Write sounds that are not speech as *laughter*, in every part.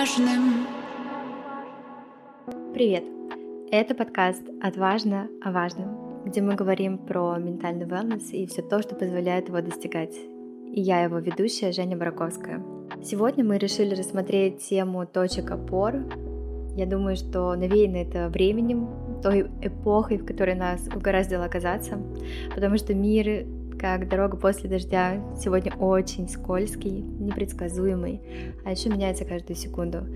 отважным. Привет! Это подкаст «Отважно о важном», где мы говорим про ментальный wellness и все то, что позволяет его достигать. И я его ведущая Женя Браковская. Сегодня мы решили рассмотреть тему точек опор. Я думаю, что навеяно это временем, той эпохой, в которой нас угораздило оказаться, потому что мир, как дорога после дождя, сегодня очень скользкий, непредсказуемый, а еще меняется каждую секунду.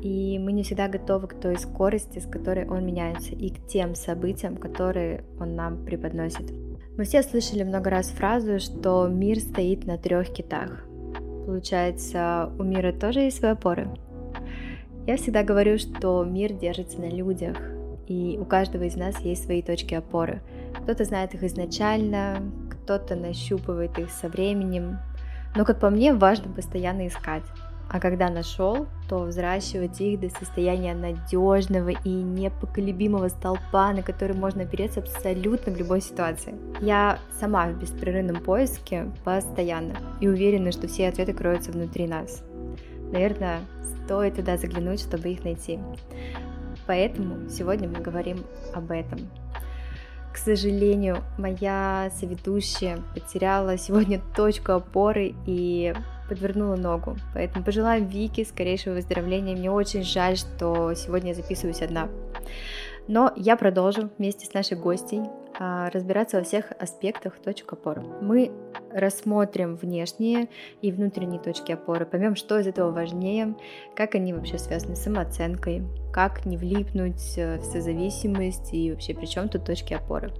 И мы не всегда готовы к той скорости, с которой он меняется, и к тем событиям, которые он нам преподносит. Мы все слышали много раз фразу, что мир стоит на трех китах. Получается, у мира тоже есть свои опоры. Я всегда говорю, что мир держится на людях, и у каждого из нас есть свои точки опоры. Кто-то знает их изначально, кто-то нащупывает их со временем. Но, как по мне, важно постоянно искать. А когда нашел, то взращивать их до состояния надежного и непоколебимого столпа, на который можно опереться абсолютно в любой ситуации. Я сама в беспрерывном поиске постоянно и уверена, что все ответы кроются внутри нас. Наверное, стоит туда заглянуть, чтобы их найти. Поэтому сегодня мы говорим об этом. К сожалению, моя соведущая потеряла сегодня точку опоры и подвернула ногу. Поэтому пожелаем Вике скорейшего выздоровления. Мне очень жаль, что сегодня я записываюсь одна. Но я продолжу вместе с нашей гостей разбираться во всех аспектах точек опоры. Мы рассмотрим внешние и внутренние точки опоры, поймем, что из этого важнее, как они вообще связаны с самооценкой, как не влипнуть э, в созависимость и вообще при чем тут точки опоры.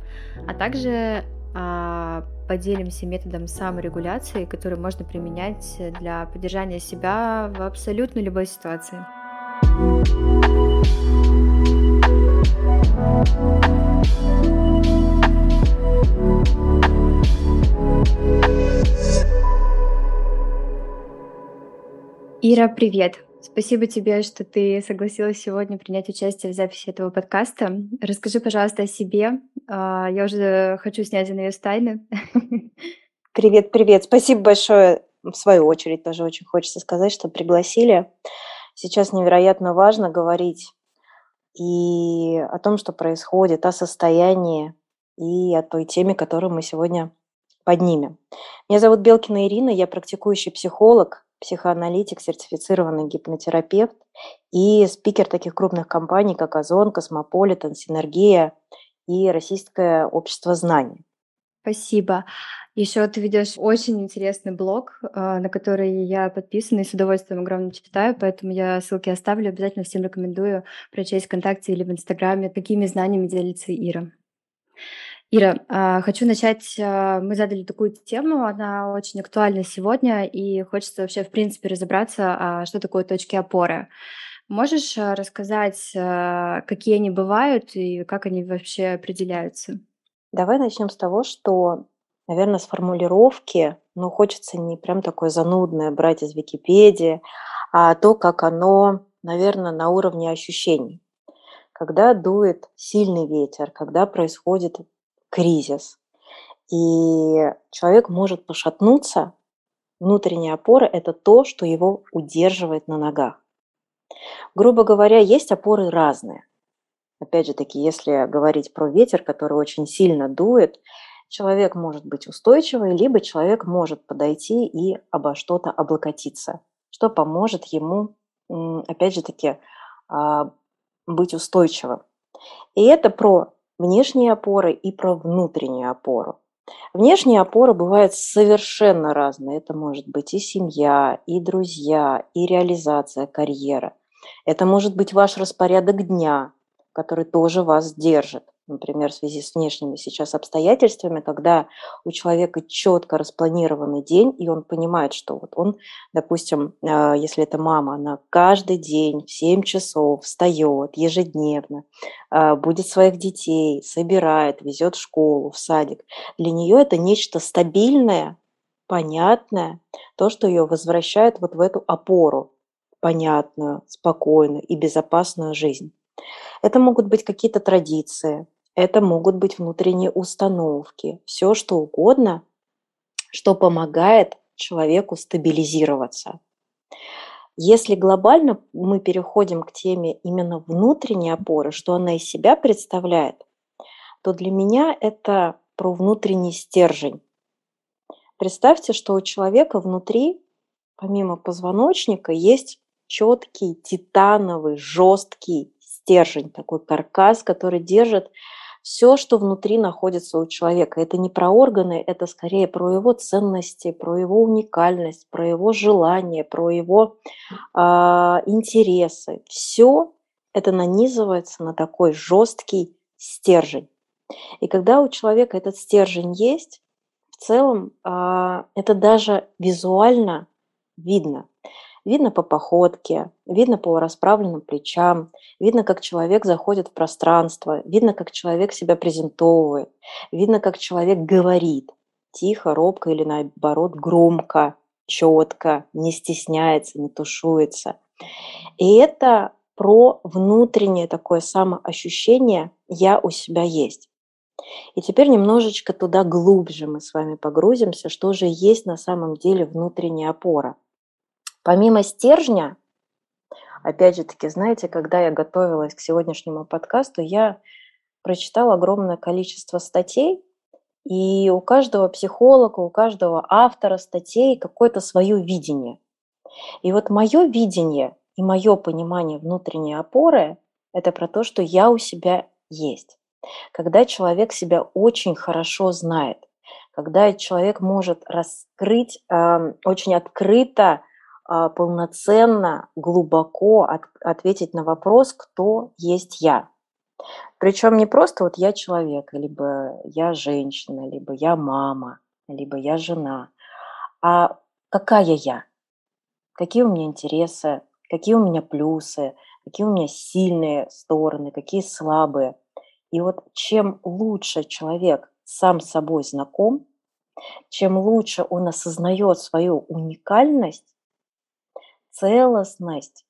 А также а, поделимся методом саморегуляции, который можно применять для поддержания себя в абсолютно любой ситуации. Ира, привет! Спасибо тебе, что ты согласилась сегодня принять участие в записи этого подкаста. Расскажи, пожалуйста, о себе. А, я уже хочу снять занавес тайны. *laughs* Привет, привет. Спасибо большое. В свою очередь тоже очень хочется сказать, что пригласили. Сейчас невероятно важно говорить и о том, что происходит, о состоянии и о той теме, которую мы сегодня поднимем. Меня зовут Белкина Ирина, я практикующий психолог, психоаналитик, сертифицированный гипнотерапевт и спикер таких крупных компаний, как Озон, Космополитен, Синергия и Российское общество знаний. Спасибо. Еще ты ведешь очень интересный блог, а, на который я подписана и с удовольствием огромно читаю, поэтому я ссылки оставлю. Обязательно всем рекомендую прочесть ВКонтакте или в Инстаграме, какими знаниями делится Ира. Ира, а, хочу начать. А, мы задали такую тему, она очень актуальна сегодня, и хочется вообще, в принципе, разобраться, а, что такое точки опоры. Можешь рассказать, какие они бывают и как они вообще определяются? Давай начнем с того, что, наверное, с формулировки, ну, хочется не прям такое занудное брать из Википедии, а то, как оно, наверное, на уровне ощущений. Когда дует сильный ветер, когда происходит кризис. И человек может пошатнуться. Внутренняя опора – это то, что его удерживает на ногах. Грубо говоря, есть опоры разные. Опять же таки, если говорить про ветер, который очень сильно дует, человек может быть устойчивый, либо человек может подойти и обо что-то облокотиться, что поможет ему, опять же таки, а, быть устойчивым. И это про внешние опоры и про внутреннюю опору. Внешние опоры бывают совершенно разные. Это может быть и семья, и друзья, и реализация карьеры. Это может быть ваш распорядок дня, который тоже вас держит например, в связи с внешними сейчас обстоятельствами, когда у человека четко распланированный день, и он понимает, что вот он, допустим, а, если это мама, она каждый день в 7 часов встает ежедневно, а, будет своих детей, собирает, везет в школу, в садик. Для нее это нечто стабильное, понятное, то, что ее возвращает вот в эту опору, понятную, спокойную и безопасную жизнь. Это могут быть какие-то традиции, это могут быть внутренние установки, все что угодно, что помогает человеку стабилизироваться. Если глобально мы переходим к теме именно внутренней опоры, что она из себя представляет, то для меня это про внутренний стержень. Представьте, что у человека внутри, помимо позвоночника, есть четкий, титановый, жесткий стержень, такой каркас, который держит все, что внутри находится у человека. Это не про органы, это скорее про его ценности, про его уникальность, про его желания, про его э, интересы. Все это нанизывается на такой жесткий стержень. И когда у человека этот стержень есть, в целом э, это даже визуально видно. Видно по походке, видно по расправленным плечам, видно, как человек заходит в пространство, видно, как человек себя презентовывает, видно, как человек говорит тихо, робко или наоборот громко, четко, не стесняется, не тушуется. И это про внутреннее такое самоощущение «я у себя есть». И теперь немножечко туда глубже мы с вами погрузимся, что же есть на самом деле внутренняя опора – Помимо стержня, опять же таки, знаете, когда я готовилась к сегодняшнему подкасту, я прочитала огромное количество статей, и у каждого психолога, у каждого автора статей какое-то свое видение. И вот мое видение и мое понимание внутренней опоры – это про то, что я у себя есть. Когда человек себя очень хорошо знает, когда человек может раскрыть э, очень открыто полноценно, глубоко от, ответить на вопрос, кто есть я. Причем не просто вот я человек, либо я женщина, либо я мама, либо я жена, а какая я, какие у меня интересы, какие у меня плюсы, какие у меня сильные стороны, какие слабые. И вот чем лучше человек сам собой знаком, чем лучше он осознает свою уникальность, целостность,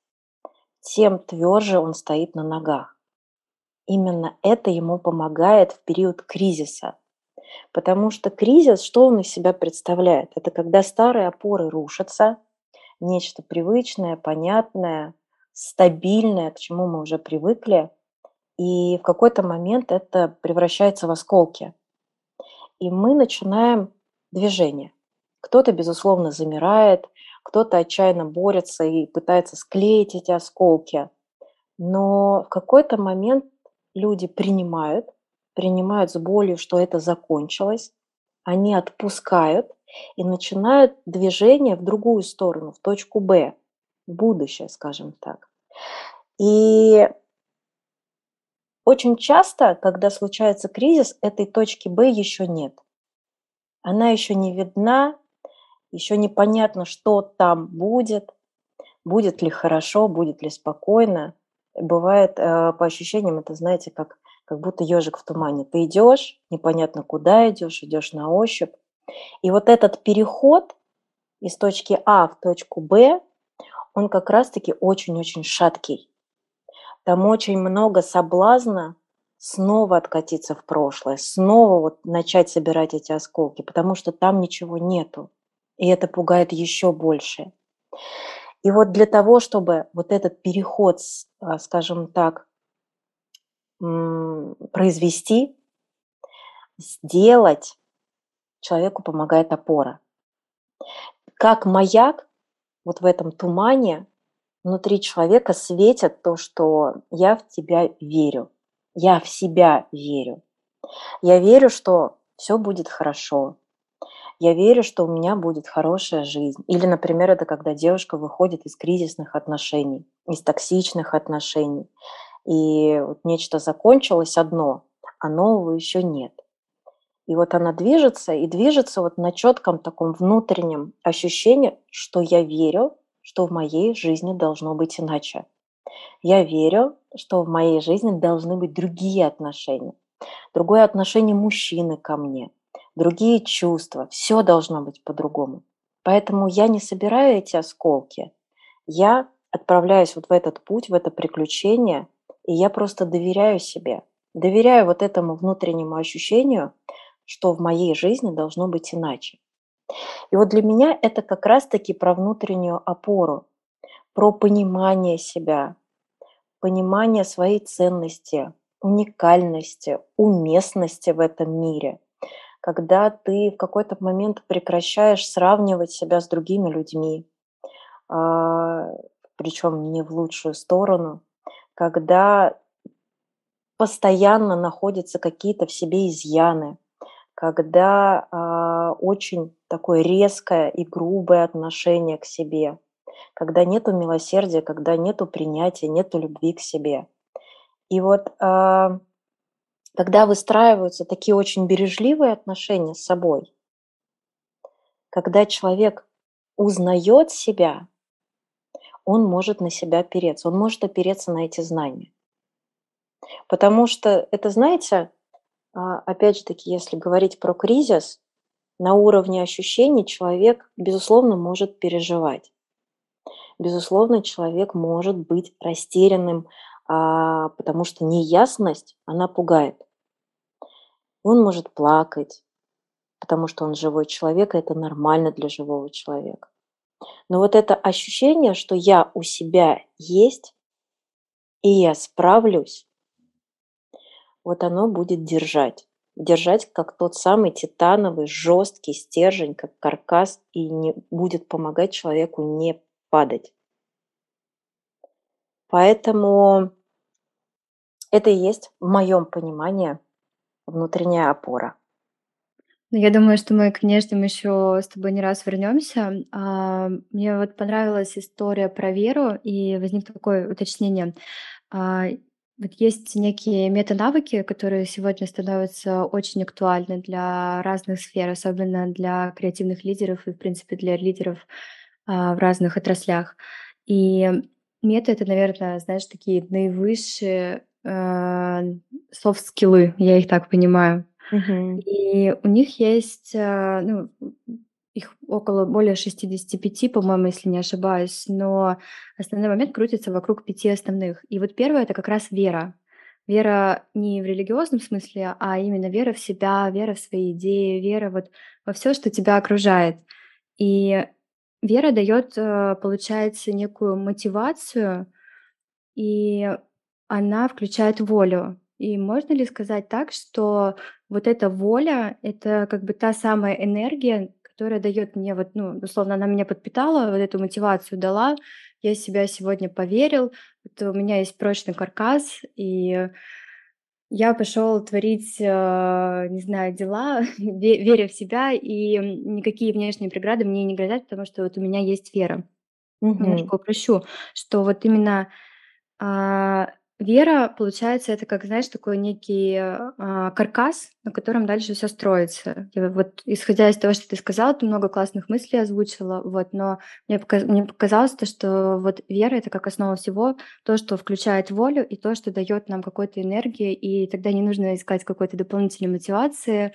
тем тверже он стоит на ногах. Именно это ему помогает в период кризиса. Потому что кризис, что он из себя представляет? Это когда старые опоры рушатся, нечто привычное, понятное, стабильное, к чему мы уже привыкли, и в какой-то момент это превращается в осколки. И мы начинаем движение. Кто-то, безусловно, замирает, кто-то отчаянно борется и пытается склеить эти осколки. Но в какой-то момент люди принимают, принимают с болью, что это закончилось, они отпускают и начинают движение в другую сторону, в точку Б, в будущее, скажем так. И очень часто, когда случается кризис, этой точки Б еще нет. Она еще не видна, еще непонятно, что там будет, будет ли хорошо, будет ли спокойно. Бывает, э, по ощущениям, это, знаете, как, как будто ежик в тумане. Ты идешь, непонятно куда идешь, идешь на ощупь. И вот этот переход из точки А в точку Б, он как раз-таки очень-очень шаткий. Там очень много соблазна снова откатиться в прошлое, снова вот начать собирать эти осколки, потому что там ничего нету и это пугает еще больше. И вот для того, чтобы вот этот переход, а, скажем так, произвести, сделать, человеку помогает опора. Как маяк вот в этом тумане внутри человека светит то, что я в тебя верю, я в себя верю. Я верю, что все будет хорошо, я верю, что у меня будет хорошая жизнь. Или, например, это когда девушка выходит из кризисных отношений, из токсичных отношений, и вот нечто закончилось одно, а нового еще нет. И вот она движется, и движется вот на четком таком внутреннем ощущении, что я верю, что в моей жизни должно быть иначе. Я верю, что в моей жизни должны быть другие отношения. Другое отношение мужчины ко мне – другие чувства, все должно быть по-другому. Поэтому я не собираю эти осколки, я отправляюсь вот в этот путь, в это приключение И я просто доверяю себе, доверяю вот этому внутреннему ощущению, что в моей жизни должно быть иначе. И вот для меня это как раз-таки про внутреннюю опору, про понимание себя, понимание своей ценности, уникальности, уместности в этом мире, когда ты в какой-то момент прекращаешь сравнивать себя с другими людьми, а, причем не в лучшую сторону, когда постоянно находятся какие-то в себе изъяны, когда а, очень такое резкое и грубое отношение к себе, когда нету милосердия, когда нету принятия, нету любви к себе. И вот а, когда выстраиваются такие очень бережливые отношения с собой, когда человек узнает себя, он может на себя опереться, он может опереться на эти знания. Потому что это, знаете, а, опять же таки, если говорить про кризис, на уровне ощущений человек, безусловно, может переживать. Безусловно, человек может быть растерянным, а, потому что неясность, она пугает. Он может плакать, потому что он живой человек, и это нормально для живого человека. Но вот это ощущение, что я у себя есть, и я справлюсь, вот оно будет держать. Держать как тот самый титановый, жесткий стержень, как каркас, и не будет помогать человеку не падать. Поэтому это и есть, в моем понимании, внутренняя опора. Ну, я думаю, что мы к внешним еще с тобой не раз вернемся. А, мне вот понравилась история про веру, и возник такое уточнение. А, вот есть некие метанавыки, которые сегодня становятся очень актуальны для разных сфер, особенно для креативных лидеров и, в принципе, для лидеров а, в разных отраслях. И мета это, наверное, знаешь, такие наивысшие софт-скиллы, я их так понимаю. Мгм. И у них есть, а, ну, их около более 65, по-моему, если не ошибаюсь, но основной момент крутится вокруг пяти основных. И вот первое это как раз вера. Вера не в религиозном смысле, а именно вера в себя, вера в свои идеи, вера вот во все, что тебя окружает. И вера дает, э, получается, некую мотивацию, и она включает волю. И можно ли сказать так, что вот эта воля- это как бы та самая энергия, которая дает мне вот, ну, условно, она меня подпитала, вот эту мотивацию дала, я себя сегодня поверил, вот у меня есть прочный каркас, и я пошел творить, э, не знаю, дела, *laughs* веря в себя, и никакие внешние преграды мне не грозят, потому что вот у меня есть вера. Мгм. Немножко упрощу, что вот именно а, Вера, получается, это как, знаешь, такой некий, а, каркас, на котором дальше все строится. И вот исходя из того, что ты сказала, ты много классных мыслей озвучила, вот, но мне пока мне показалось то, что вот вера- это как основа всего, то, что включает волю, и то, что дает нам какой-то энергии, и тогда не нужно искать какой-то дополнительной мотивации,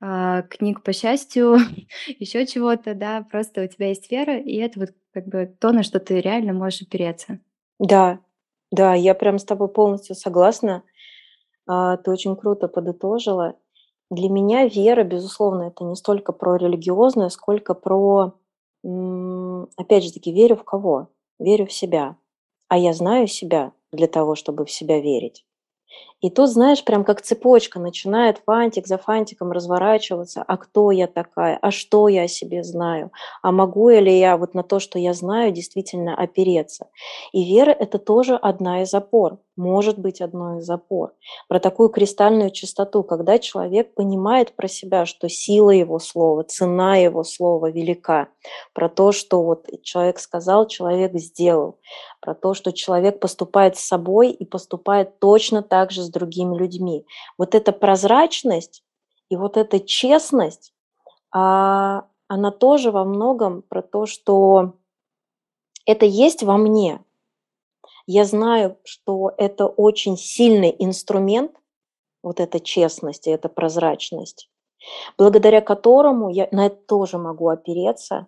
а, книг по счастью, *laughs* еще чего-то, да. Просто у тебя есть вера, и это вот как бы то, на что ты реально можешь опереться. Да. Да, я прям с тобой полностью согласна. А, ты очень круто подытожила. Для меня вера, безусловно, это не столько про религиозное, сколько про, опять же таки, верю в кого? Верю в себя. А я знаю себя для того, чтобы в себя верить. И тут, знаешь, прям как цепочка начинает фантик за фантиком разворачиваться. А кто я такая? А что я о себе знаю? А могу ли я вот на то, что я знаю, действительно опереться? И вера – это тоже одна из опор, может быть одной из опор. Про такую кристальную чистоту, когда человек понимает про себя, что сила его слова, цена его слова велика. Про то, что вот человек сказал, человек сделал. Про то, что человек поступает с собой и поступает точно так же с другими людьми. Вот эта прозрачность и вот эта честность, а, она тоже во многом про то, что это есть во мне. Я знаю, что это очень сильный инструмент, вот эта честность и эта прозрачность, благодаря которому я на это тоже могу опереться.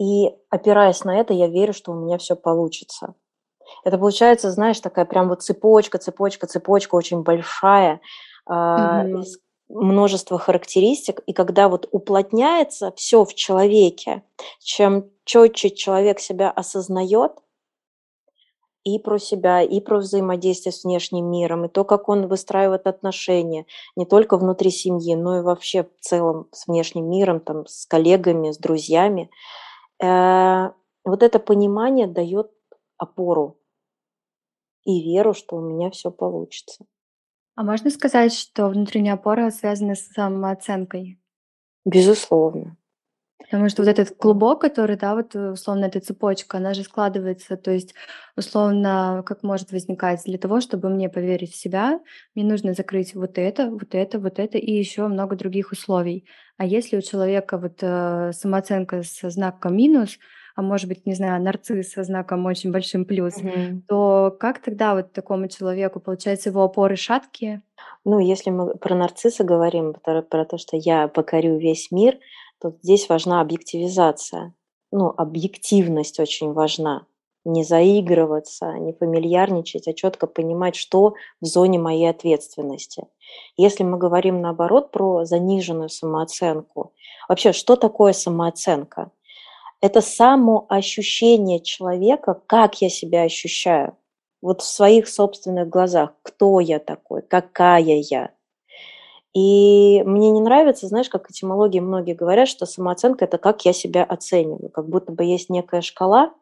И опираясь на это, я верю, что у меня все получится. Это получается, знаешь, такая прям вот цепочка, цепочка, цепочка очень большая, mm-hmm. из множества характеристик, и когда вот уплотняется все в человеке, чем четче человек себя осознает, и про себя, и про взаимодействие с внешним миром, и то, как он выстраивает отношения, не только внутри семьи, но и вообще в целом с внешним миром, там, с коллегами, с друзьями. Э, вот это понимание дает опору и веру, что у меня все получится. А можно сказать, что внутренняя опора связана с самооценкой? Безусловно. Потому что вот этот клубок, который, да, вот э, условно эта цепочка, она же складывается, то есть условно, как может возникать для того, чтобы мне поверить в себя, мне нужно закрыть вот это, вот это, вот это и еще много других условий. А если у человека вот э, самооценка со знаком минус, а может быть, не знаю, нарцисс со знаком очень большим плюс, mm-hmm. то как тогда вот такому человеку, получается, его опоры шаткие? Ну, если мы про нарцисса говорим, про, про то, что я покорю весь мир, то здесь важна объективизация. Ну, объективность очень важна. Не заигрываться, не фамильярничать, а четко понимать, что в зоне моей ответственности. Если мы говорим наоборот про заниженную самооценку, вообще, что такое самооценка? Это самоощущение человека, как я себя ощущаю. Вот в своих собственных глазах, кто я такой, какая я, и мне не нравится, знаешь, как этимологии многие говорят, что самооценка – это как я себя оцениваю, как будто бы есть некая шкала,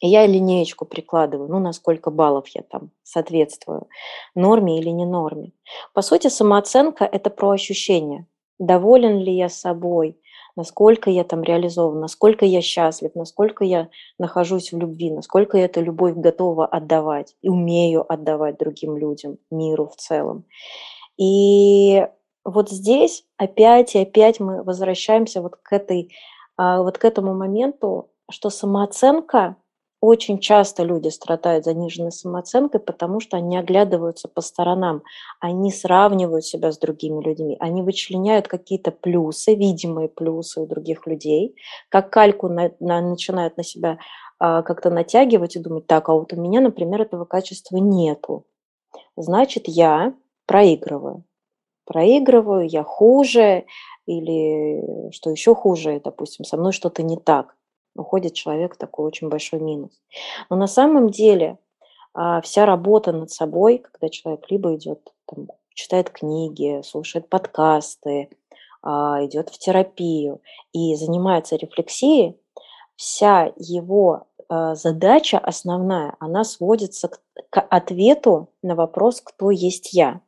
и я линеечку прикладываю, ну, на сколько баллов я там соответствую, норме или не норме. По сути, самооценка – это про ощущение. Доволен ли я собой, насколько я там реализован, насколько я счастлив, насколько я нахожусь в любви, насколько я эту любовь готова отдавать и умею отдавать другим людям, миру в целом. И вот здесь опять и опять мы возвращаемся вот к этой, а, вот к этому моменту, что самооценка очень часто люди страдают заниженной самооценкой, потому что они оглядываются по сторонам, они сравнивают себя с другими людьми, они вычленяют какие-то плюсы, видимые плюсы у других людей, как кальку на, на, начинают на себя а, как-то натягивать и думать, так, а вот у меня, например, этого качества нету. Значит, я проигрываю. Проигрываю, я хуже, или что еще хуже, допустим, со мной что-то не так. Уходит человек в такой очень большой минус. Но на самом деле а, вся работа над собой, когда человек либо идет, там, читает книги, слушает подкасты, а, идет в терапию и занимается рефлексией, вся его а, задача основная, она сводится к, к ответу на вопрос, кто есть я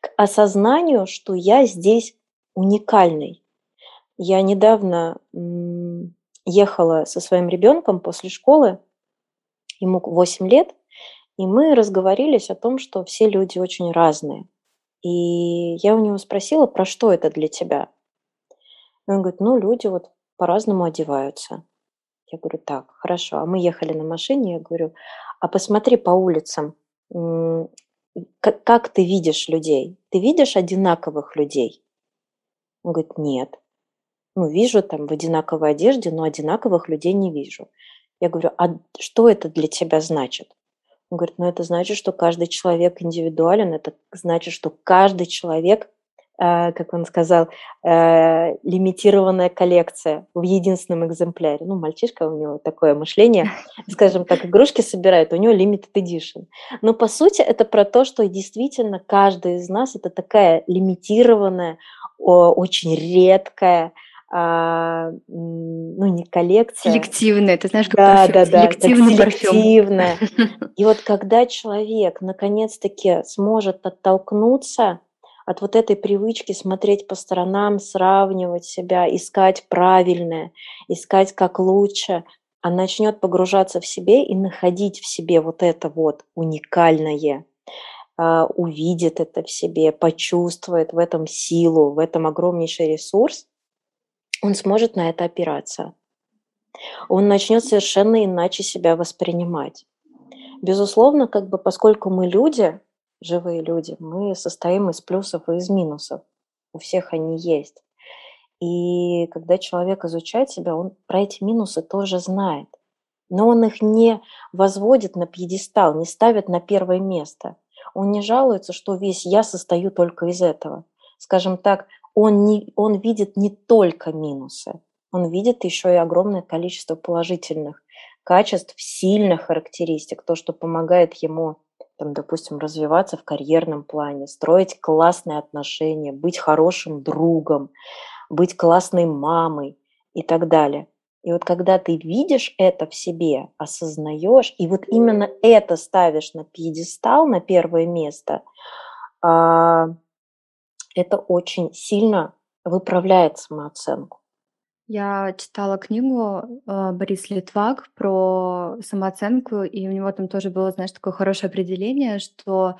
к осознанию, что я здесь уникальный. Я недавно ехала со своим ребенком после школы, ему 8 лет, и мы разговорились о том, что все люди очень разные. И я у него спросила, про что это для тебя? И он говорит, ну, люди вот по-разному одеваются. Я говорю, так, хорошо. А мы ехали на машине, я говорю, а посмотри по улицам, как, как ты видишь людей? Ты видишь одинаковых людей? Он говорит, нет. Ну, вижу там в одинаковой одежде, но одинаковых людей не вижу. Я говорю, а что это для тебя значит? Он говорит, ну это значит, что каждый человек индивидуален, это значит, что каждый человек Э, как он сказал, э, лимитированная коллекция в единственном экземпляре. Ну, мальчишка у него такое мышление, *laughs* скажем так, игрушки собирает, у него limited edition. Но по сути это про то, что действительно каждый из нас это такая лимитированная, очень редкая, а, ну, не коллекция. Селективная, ты знаешь, как да, парфюм. Да, да, селективный так, селективная. *laughs* И вот когда человек наконец-таки сможет оттолкнуться от вот этой привычки смотреть по сторонам, сравнивать себя, искать правильное, искать как лучше, а начнет погружаться в себе и находить в себе вот это вот уникальное, а, увидит это в себе, почувствует в этом силу, в этом огромнейший ресурс, он сможет на это опираться. Он начнет совершенно иначе себя воспринимать. Безусловно, как бы поскольку мы люди, живые люди, мы состоим из плюсов и из минусов. У всех они есть. И когда человек изучает себя, он про эти минусы тоже знает. но он их не возводит на пьедестал, не ставит на первое место. Он не жалуется, что весь я состою только из этого. Скажем так, он, не, он видит не только минусы, он видит еще и огромное количество положительных качеств, сильных характеристик, то, что помогает ему, там, допустим, развиваться в карьерном плане, строить классные отношения, быть хорошим другом, быть классной мамой и так далее. И вот когда ты видишь это в себе, осознаешь, и вот именно это ставишь на пьедестал, на первое место, а, это очень сильно выправляет самооценку. Я читала книгу э, Борис Литвак про самооценку, и у него там тоже было, знаешь, такое хорошее определение, что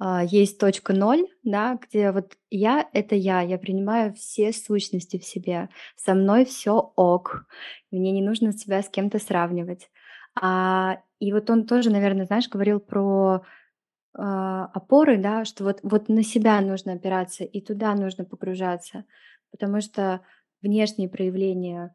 э, есть точка ноль, да, где вот я — это я, я принимаю все сущности в себе, со мной все ок, мне не нужно себя с кем-то сравнивать. А, и вот он тоже, наверное, знаешь, говорил про опоры, да, что вот, вот на себя нужно опираться, и туда нужно погружаться, потому что внешние проявления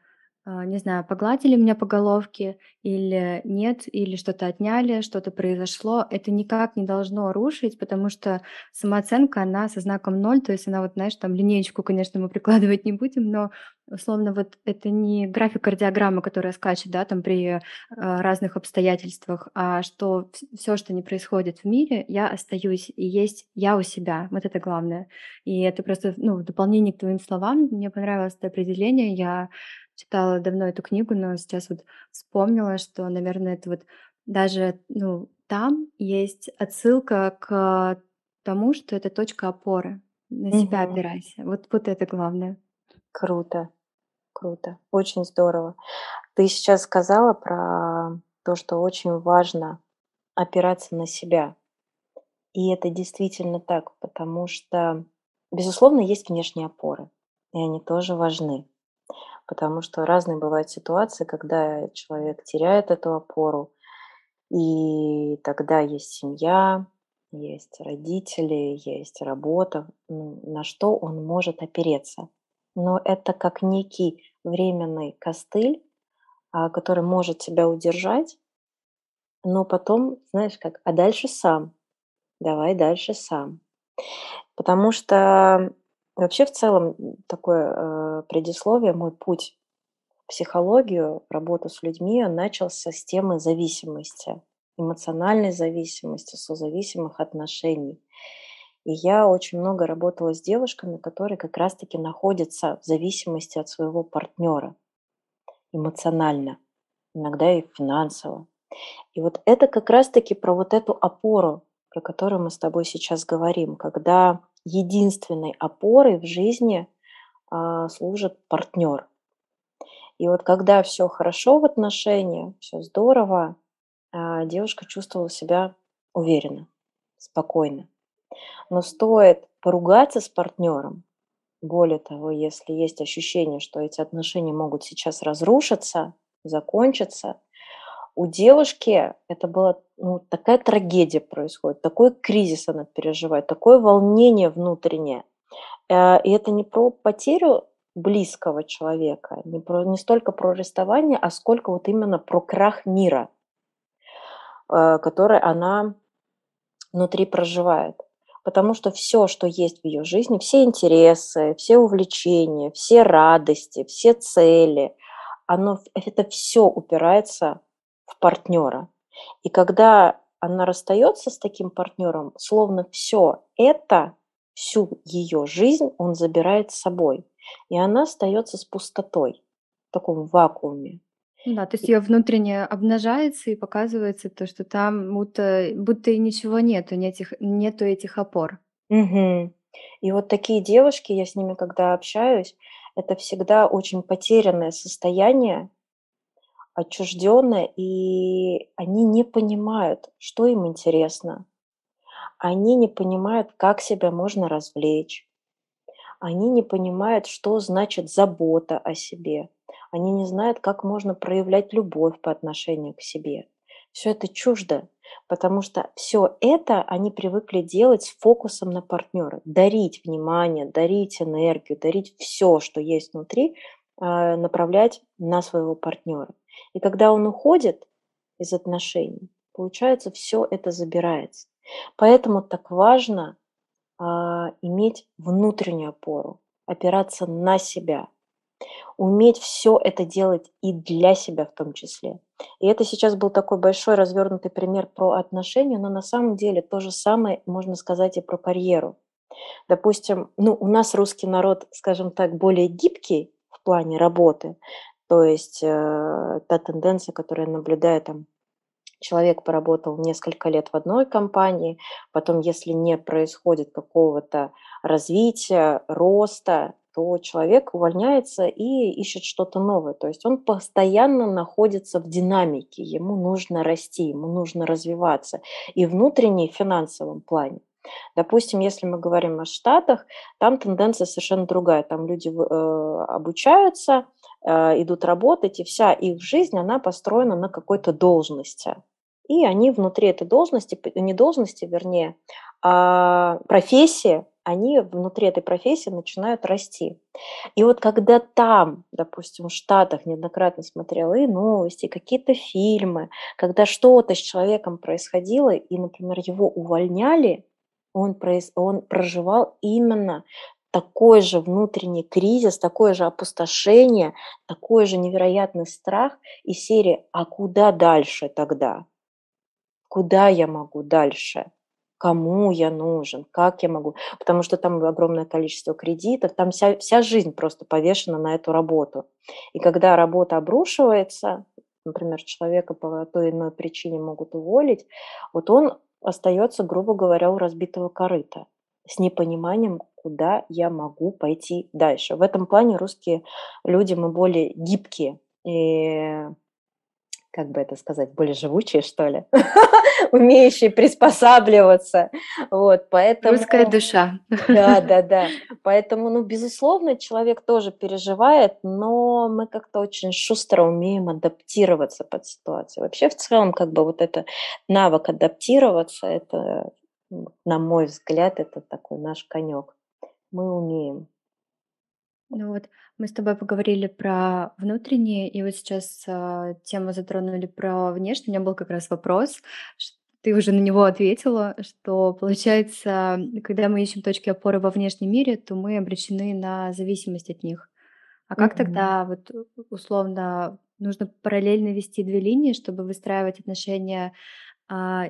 а, не знаю, погладили меня по головке или нет, или что-то отняли, что-то произошло, это никак не должно рушить, потому что самооценка, она со знаком ноль, то есть она вот, знаешь, там линеечку, конечно, мы прикладывать не будем, но условно вот это не график кардиограммы, которая скачет, да, там при э, разных обстоятельствах, а что все, что не происходит в мире, я остаюсь и есть я у себя, вот это главное. И это просто, ну, в дополнение к твоим словам, мне понравилось это определение, я читала давно эту книгу, но сейчас вот вспомнила, что, наверное, это вот даже, ну, там есть отсылка к тому, что это точка опоры. На себя Мгм. опирайся. Вот, вот это главное. Круто, круто, очень здорово. Ты сейчас сказала про то, что очень важно опираться на себя. И это действительно так, потому что, безусловно, есть внешние опоры, и они тоже важны потому что разные бывают ситуации, когда человек теряет эту опору, и тогда есть семья, есть родители, есть работа, ну, на что он может опереться. Но это как некий временный костыль, а, который может тебя удержать, но потом, знаешь как, а дальше сам, давай дальше сам. Потому что вообще в целом такое э, предисловие, мой путь психологию, работу с людьми, он начался с темы зависимости, эмоциональной зависимости, созависимых отношений. И я очень много работала с девушками, которые как раз-таки находятся в зависимости от своего партнера эмоционально, иногда и финансово. И вот это как раз-таки про вот эту опору, про которую мы с тобой сейчас говорим, когда единственной опорой в жизни а, служит партнер – и вот когда все хорошо в отношениях, все здорово, а, девушка чувствовала себя уверенно, спокойно. Но стоит поругаться с партнером, более того, если есть ощущение, что эти отношения могут сейчас разрушиться, закончиться, у девушки это была ну, такая трагедия происходит, такой кризис она переживает, такое волнение внутреннее. Э, и это не про потерю близкого человека, не, про, не столько про расставание, а сколько вот именно про крах мира, э, который она внутри проживает. Потому что все, что есть в ее жизни, все интересы, все увлечения, все радости, все цели, оно, это все упирается в партнера. И когда она расстается с таким партнером, словно все это, всю ее жизнь он забирает с собой и она остается с пустотой, в таком вакууме. Ну да, то есть ее внутренне обнажается и показывается то, что там будто, будто и ничего нету, нет этих, нету этих опор. Мгм. И вот такие девушки, я с ними когда общаюсь, это всегда очень потерянное состояние, отчужденное, и они не понимают, что им интересно. Они не понимают, как себя можно развлечь они не понимают, что значит забота о себе. Они не знают, как можно проявлять любовь по отношению к себе. Все это чуждо, потому что все это они привыкли делать с фокусом на партнера. Дарить внимание, дарить энергию, дарить все, что есть внутри, а, направлять на своего партнера. И когда он уходит, из отношений, получается, все это забирается. Поэтому так важно а, иметь внутреннюю опору, опираться на себя, уметь все это делать и для себя в том числе. И это сейчас был такой большой развернутый пример про отношения, но на самом деле то же самое можно сказать и про карьеру. Допустим, ну, у нас русский народ, скажем так, более гибкий в плане работы, то есть э, та тенденция, которая наблюдает там человек поработал несколько лет в одной компании, потом, если не происходит какого-то развития, роста, то человек увольняется и ищет что-то новое. То есть он постоянно находится в динамике, ему нужно расти, ему нужно развиваться и внутренне, и в финансовом плане. Допустим, если мы говорим о Штатах, там тенденция совершенно другая. Там люди э, обучаются, э, идут работать, и вся их жизнь, она построена на какой-то должности. И они внутри этой должности, не должности, вернее, а профессии, они внутри этой профессии начинают расти. И вот когда там, допустим, в Штатах неоднократно смотрела и новости, какие-то фильмы, когда что-то с человеком происходило, и, например, его увольняли, он, произ... он проживал именно такой же внутренний кризис, такое же опустошение, такой же невероятный страх и серии «А куда дальше тогда? Куда я могу дальше?» Кому я нужен, как я могу, потому что там огромное количество кредитов, там вся, вся жизнь просто повешена на эту работу. И когда работа обрушивается, например, человека по той иной причине могут уволить, вот он остается, грубо говоря, у разбитого корыта с непониманием, куда я могу пойти дальше. В этом плане русские люди, мы более гибкие. И как бы это сказать, более живучие, что ли, *laughs* *laughs* умеющие приспосабливаться. Вот, поэтому... Русская душа. Да, *laughs* да, да. Поэтому, ну, безусловно, человек тоже переживает, но мы как-то очень шустро умеем адаптироваться под ситуацию. Вообще, в целом, как бы вот это навык адаптироваться, это, на мой взгляд, это такой наш конек. Мы умеем. Ну вот, мы с тобой поговорили про внутреннее, и вот сейчас а, тему затронули про внешнее. У меня был как раз вопрос, ты уже на него ответила, что получается, когда мы ищем точки опоры во внешнем мире, то мы обречены на зависимость от них. А как mm-hmm. тогда вот условно нужно параллельно вести две линии, чтобы выстраивать отношения а,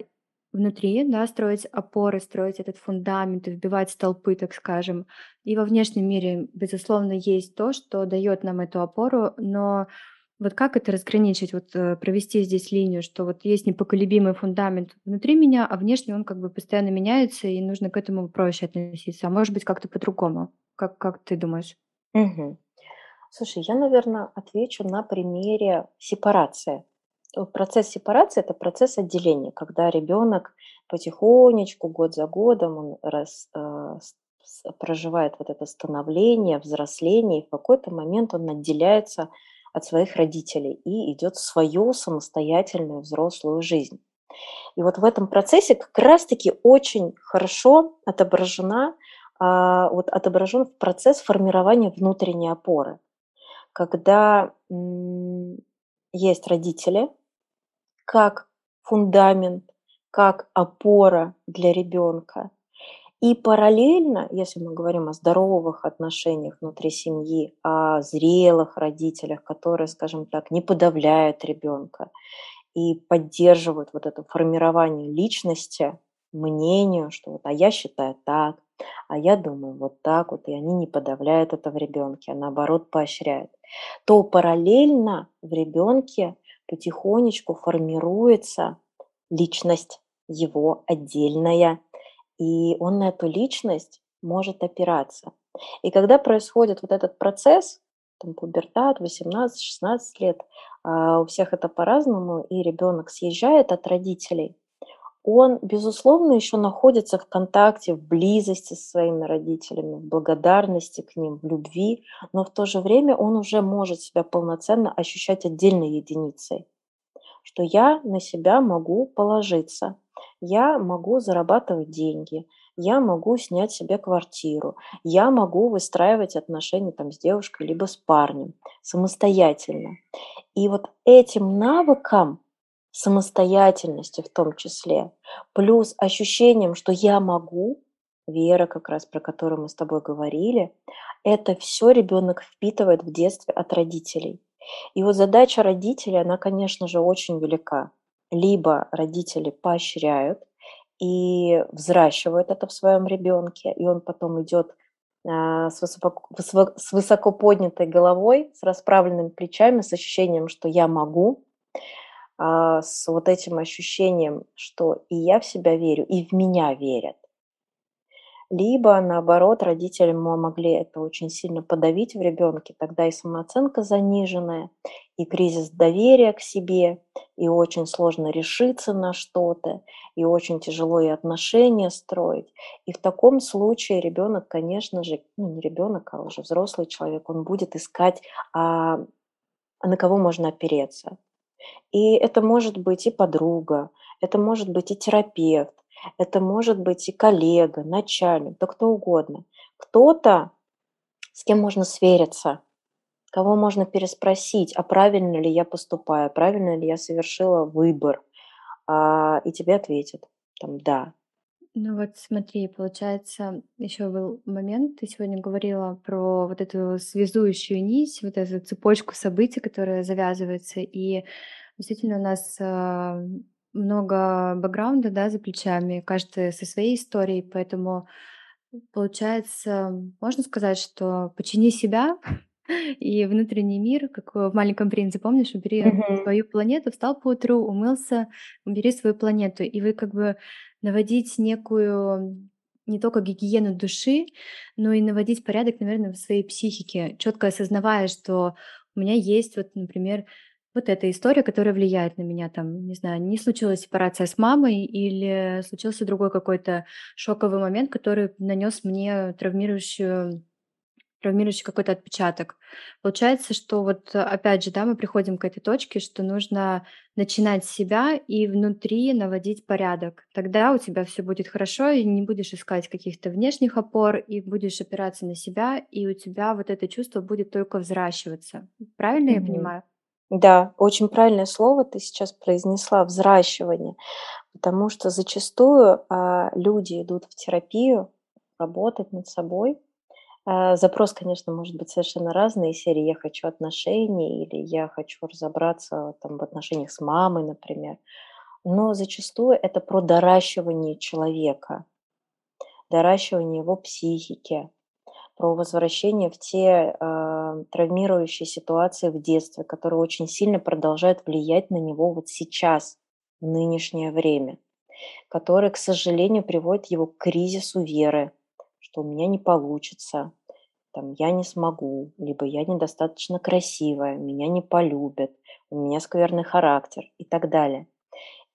внутри, да, строить опоры, строить этот фундамент, вбивать столпы, так скажем. И во внешнем мире, безусловно, есть то, что дает нам эту опору, но вот как это разграничить, вот э, провести здесь линию, что вот есть непоколебимый фундамент внутри меня, а внешне он как бы постоянно меняется, и нужно к этому проще относиться, а может быть как-то по-другому. Как, как ты думаешь? Угу. Слушай, я, наверное, отвечу на примере сепарации процесс сепарации – это процесс отделения, когда ребенок потихонечку, год за годом, он раз, э, проживает вот это становление, взросление, и в какой-то момент он отделяется от своих родителей и идет в свою самостоятельную взрослую жизнь. И вот в этом процессе как раз-таки очень хорошо отображена, а, вот отображен процесс формирования внутренней опоры, когда есть родители, как фундамент, как опора для ребенка. И параллельно, если мы говорим о здоровых отношениях внутри семьи, о зрелых родителях, которые, скажем так, не подавляют ребенка и поддерживают вот это формирование личности, мнению, что вот, а я считаю так, а я думаю вот так вот, и они не подавляют это в ребенке, а наоборот поощряют, то параллельно в ребенке потихонечку формируется личность его отдельная, и он на эту личность может опираться. И когда происходит вот этот процесс, там, пубертат, 18-16 лет, а у всех это по-разному, и ребенок съезжает от родителей, он, безусловно, еще находится в контакте, в близости со своими родителями, в благодарности к ним, в любви, но в то же время он уже может себя полноценно ощущать отдельной единицей, что я на себя могу положиться, я могу зарабатывать деньги, я могу снять себе квартиру, я могу выстраивать отношения там, с девушкой либо с парнем самостоятельно. И вот этим навыкам самостоятельности в том числе, плюс ощущением, что я могу, вера как раз, про которую мы с тобой говорили, это все ребенок впитывает в детстве от родителей. И вот задача родителей, она, конечно же, очень велика. Либо родители поощряют и взращивают это в своем ребенке, и он потом идет а, с высоко, высоко поднятой головой, с расправленными плечами, с ощущением, что я могу, а, с вот этим ощущением, что и я в себя верю, и в меня верят. Либо, наоборот, родители могли это очень сильно подавить в ребенке, тогда и самооценка заниженная, и кризис доверия к себе, и очень сложно решиться на что-то, и очень тяжело и отношения строить. И в таком случае ребенок, конечно же, ну не ребенок, а уже взрослый человек, он будет искать, а, на кого можно опереться. И это может быть и подруга, это может быть и терапевт, это может быть и коллега, начальник, да кто угодно. Кто-то, с кем можно свериться, кого можно переспросить, а правильно ли я поступаю, правильно ли я совершила выбор, а, и тебе ответят, там, да. Ну вот смотри, получается, еще был момент, ты сегодня говорила про вот эту связующую нить, вот эту цепочку событий, которая завязывается, и действительно у нас а, много бэкграунда, да, за плечами, каждый со своей историей, поэтому получается, можно сказать, что почини себя и внутренний мир, как в «Маленьком принце», помнишь, убери Мгм. свою планету, встал поутру, умылся, убери свою планету. И вы как бы наводить некую не только гигиену души, но и наводить порядок, наверное, в своей психике, четко осознавая, что у меня есть вот, например, вот эта история, которая влияет на меня, там, не знаю, не случилась сепарация с мамой или случился другой какой-то шоковый момент, который нанес мне травмирующую травмирующий какой-то отпечаток. Получается, что вот опять же, да, мы приходим к этой точке, что нужно начинать с себя и внутри наводить порядок. Тогда у тебя все будет хорошо, и не будешь искать каких-то внешних опор, и будешь опираться на себя, и у тебя вот это чувство будет только взращиваться. Правильно я Мгм. понимаю? Да, очень правильное слово ты сейчас произнесла- взращивание. Потому что зачастую, а, люди идут в терапию работать над собой. А, запрос, конечно, может быть совершенно разный серии "я хочу отношений" или "я хочу разобраться там в отношениях с мамой", например. Но зачастую это про доращивание человека, доращивание его психики, про возвращение в те, а, травмирующие ситуации в детстве, которые очень сильно продолжают влиять на него вот сейчас, в нынешнее время, которые, к сожалению, приводят его к кризису веры, что у меня не получится, там, я не смогу, либо я недостаточно красивая, меня не полюбят, у меня скверный характер и так далее.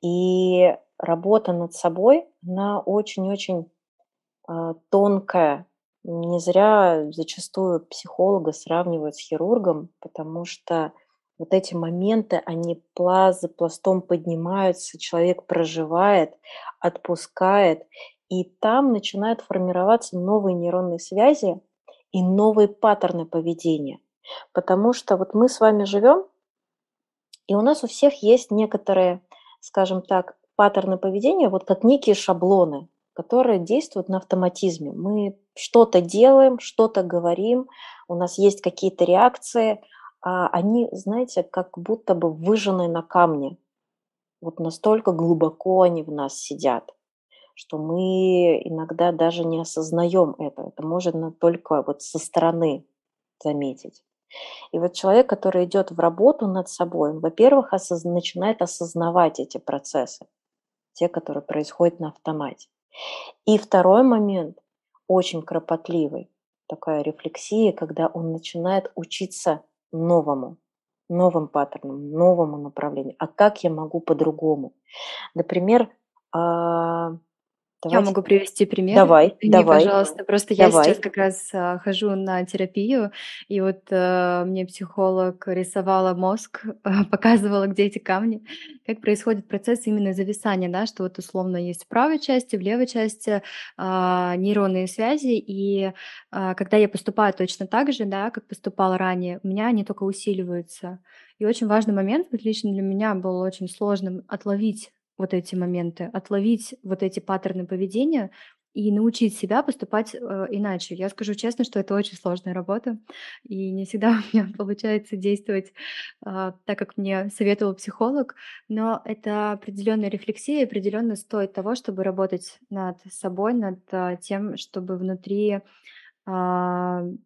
И работа над собой, она очень-очень, а, тонкая. Не зря зачастую психолога сравнивают с хирургом, потому что вот эти моменты, они пласт за пластом поднимаются, человек проживает, отпускает, и там начинают формироваться новые нейронные связи и новые паттерны поведения. Потому что вот мы с вами живем, и у нас у всех есть некоторые, скажем так, паттерны поведения, вот как некие шаблоны, которые действуют на автоматизме. Мы что-то делаем, что-то говорим, у нас есть какие-то реакции, а они, знаете, как будто бы выжжены на камне. Вот настолько глубоко они в нас сидят, что мы иногда даже не осознаем это. Это можно только вот со стороны заметить. И вот человек, который идет в работу над собой, он, во-первых, осоз... начинает осознавать эти процессы, те, которые происходят на автомате. И второй момент, очень кропотливый, такая рефлексия, когда он начинает учиться новому, новым паттернам, новому направлению. А как я могу по-другому? Например, а, Я Давайте. могу привести пример. Давай, Извини, давай, пожалуйста. Просто я сейчас давай. как раз а, хожу на терапию, и вот а, мне психолог рисовала мозг, а, *laughs* показывала, где эти камни, как происходит процесс именно зависания, да, что вот условно есть в правой части, в левой части а, нейронные связи, и а, когда я поступаю точно так же, да, как поступала ранее, у меня они только усиливаются. И очень важный момент, вот лично для меня был очень сложным отловить вот эти моменты, отловить вот эти паттерны поведения и научить себя поступать э, иначе. Я скажу честно, что это очень сложная работа, и не всегда *laughs* у меня получается действовать а, так, как мне советовал психолог, но это определенная рефлексия, определенно стоит того, чтобы работать над собой, над а, тем, чтобы внутри ми-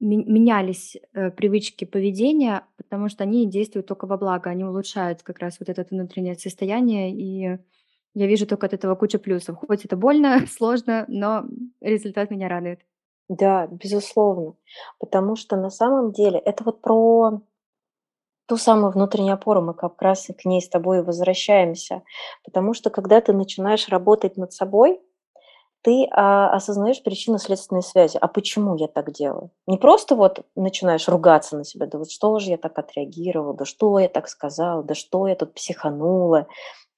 менялись э, привычки поведения, потому что они действуют только во благо, они улучшают как раз вот это внутреннее состояние, и я вижу только от этого куча плюсов. Хоть это больно, *laughs* сложно, но результат меня радует. Да, безусловно. Потому что на самом деле это вот про ту самую внутреннюю опору, мы как раз к ней с тобой возвращаемся. Потому что когда ты начинаешь работать над собой, ты а, осознаешь причинно-следственные связи. А почему я так делаю? Не просто вот начинаешь ругаться на себя, да вот что же я так отреагировала, да что я так сказала, да что я тут психанула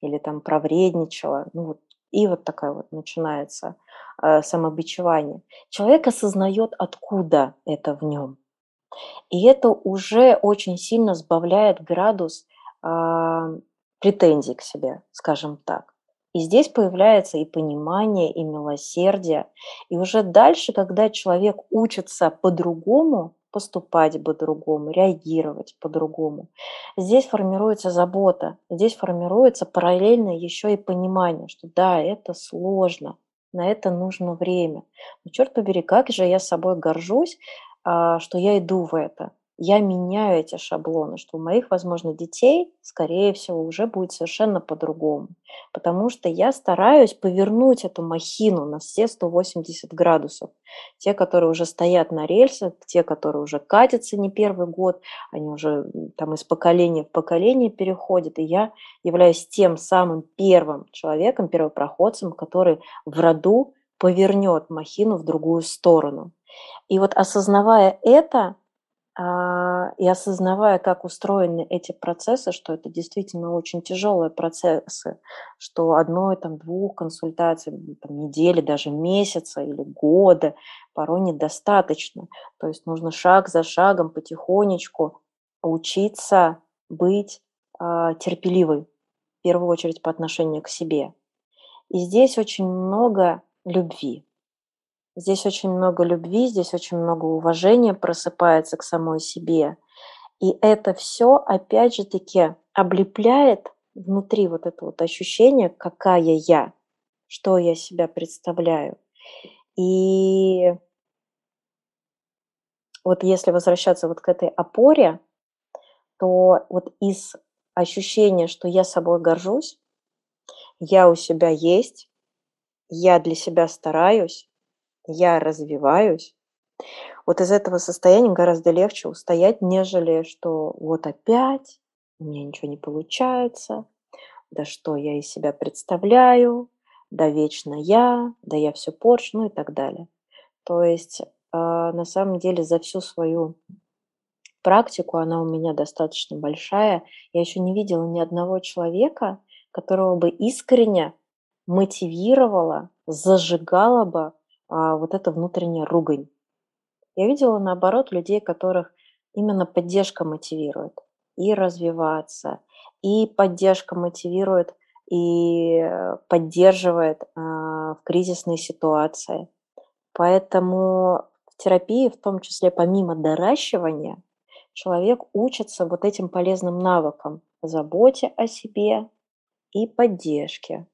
или там провредничала. Ну вот, и вот такая вот начинается э, самобичевание. Человек осознает, откуда это в нем. И это уже очень сильно сбавляет градус а, претензий к себе, скажем так. И здесь появляется и понимание, и милосердие. И уже дальше, когда человек учится по-другому, поступать по-другому, реагировать по-другому, здесь формируется забота, здесь формируется параллельно еще и понимание, что да, это сложно, на это нужно время. Но черт побери, как же я собой горжусь, а, что я иду в это я меняю эти шаблоны, что у моих, возможно, детей, скорее всего, уже будет совершенно по-другому. Потому что я стараюсь повернуть эту махину на все 180 градусов. Те, которые уже стоят на рельсах, те, которые уже катятся не первый год, они уже там из поколения в поколение переходят. И я являюсь тем самым первым человеком, первопроходцем, который в роду повернет махину в другую сторону. И вот осознавая это, и осознавая, как устроены эти процессы, что это действительно очень тяжелые процессы, что одной, там, двух консультаций, там, недели, даже месяца или года порой недостаточно. То есть нужно шаг за шагом потихонечку учиться быть э, терпеливой, в первую очередь по отношению к себе. И здесь очень много любви. Здесь очень много любви, здесь очень много уважения просыпается к самой себе. И это все, опять же таки, облепляет внутри вот это вот ощущение, какая я, что я себя представляю. И вот если возвращаться вот к этой опоре, то вот из ощущения, что я собой горжусь, я у себя есть, я для себя стараюсь, я развиваюсь, вот из этого состояния гораздо легче устоять, нежели что вот опять у меня ничего не получается, да что я из себя представляю, да вечно я, да я все порчу, ну и так далее. То есть э, на самом деле за всю свою практику, она у меня достаточно большая, я еще не видела ни одного человека, которого бы искренне мотивировала, зажигала бы а, вот эта внутренняя ругань. Я видела, наоборот, людей, которых именно поддержка мотивирует и развиваться, и поддержка мотивирует и э, поддерживает а, в кризисной ситуации. Поэтому в терапии, в том числе помимо доращивания, человек учится вот этим полезным навыкам заботе о себе и поддержке.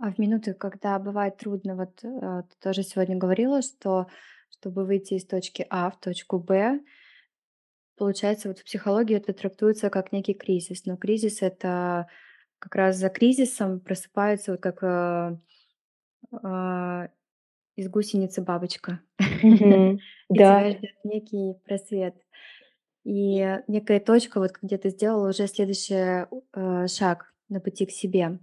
А в минуты, когда бывает трудно, вот э, ты тоже сегодня говорила, что чтобы выйти из точки А в точку Б, получается, вот в психологии это трактуется как некий кризис. Но кризис это как раз за кризисом просыпается вот как э, э, из гусеницы бабочка. *laughs* И Да. тебя ждет некий просвет. И некая точка, вот где ты сделала уже следующий э, шаг на пути к себе.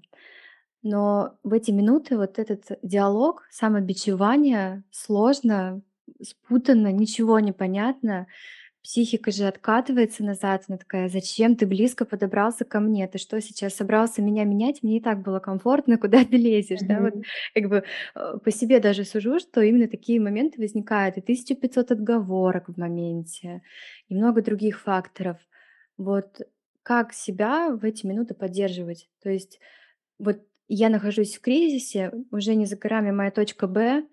Но в эти минуты вот этот диалог, самобичевание сложно, спутанно, ничего не понятно. Психика же откатывается назад, она такая: "Зачем ты близко подобрался ко мне? Ты что, сейчас собрался меня менять? Мне и так было комфортно, *laughs* куда ты лезешь?" Да, вот как бы, э, по себе даже сужу, что именно такие моменты возникают, и 1500 отговорок в моменте, и много других факторов. Вот как себя в эти минуты поддерживать? То есть вот я нахожусь в кризисе, уже не за горами моя точка Б,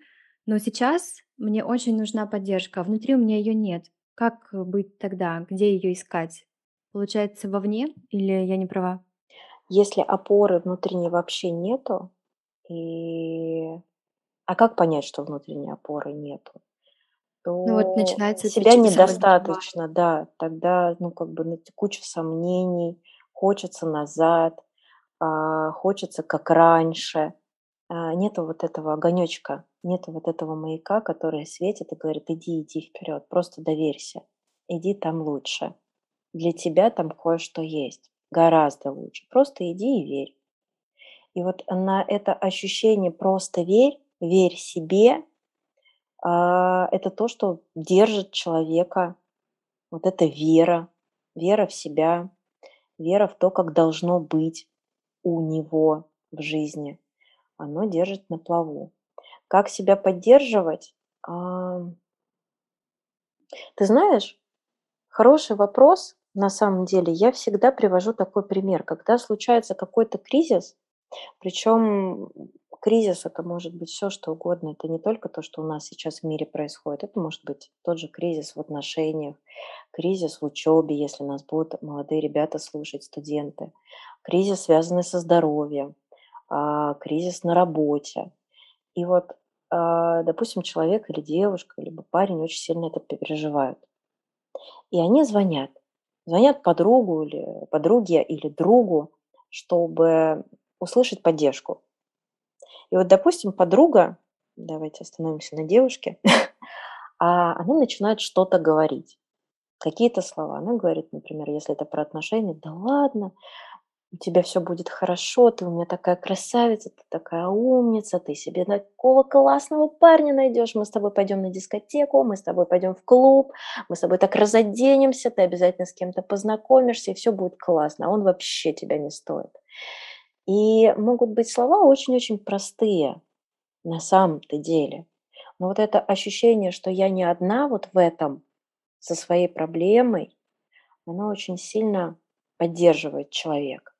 но сейчас мне очень нужна поддержка, а внутри у меня ее нет. Как быть тогда? Где ее искать? Получается, вовне или я не права? Если опоры внутренней вообще нету, и а как понять, что внутренней опоры нету? Ну вот То начинается себя недостаточно, да, тогда, ну, как бы, ну, куча сомнений, хочется назад, хочется как раньше. А, нету вот этого огонёчка, нету вот этого маяка, который светит и говорит: "Иди, иди вперед, просто доверься, иди, там лучше. Для тебя там кое-что есть, гораздо лучше. Просто иди и верь". И вот на это ощущение "просто верь, верь себе", а, это то, что держит человека. Вот эта вера, вера в себя, вера в то, как должно быть у него в жизни. Оно держит на плаву. Как себя поддерживать? Ам ты знаешь, хороший вопрос. На самом деле я всегда привожу такой пример. Когда случается какой-то кризис, причём кризис- это может быть всё, что угодно. Это не только то, что у нас сейчас в мире происходит. Это может быть тот же кризис в отношениях, кризис в учёбе, если нас будут молодые ребята слушать, студенты, кризис, связанный со здоровьем, а, кризис на работе. И вот, а, допустим, человек или девушка, либо парень очень сильно это переживают. И они звонят. Звонят подругу или подруге, или другу, чтобы услышать поддержку. И вот, допустим, подруга, давайте остановимся на девушке, *laughs* а, она начинает что-то говорить, какие-то слова. Она говорит, например, если это про отношения: "Да ладно, у тебя всё будет хорошо, ты у меня такая красавица, ты такая умница, ты себе такого классного парня найдёшь, мы с тобой пойдём на дискотеку, мы с тобой пойдём в клуб, мы с тобой так разоденемся, ты обязательно с кем-то познакомишься, и всё будет классно, а он вообще тебя не стоит". И могут быть слова очень-очень простые на самом-то деле. Но вот это ощущение, что я не одна вот в этом со своей проблемой, оно очень сильно поддерживает человека.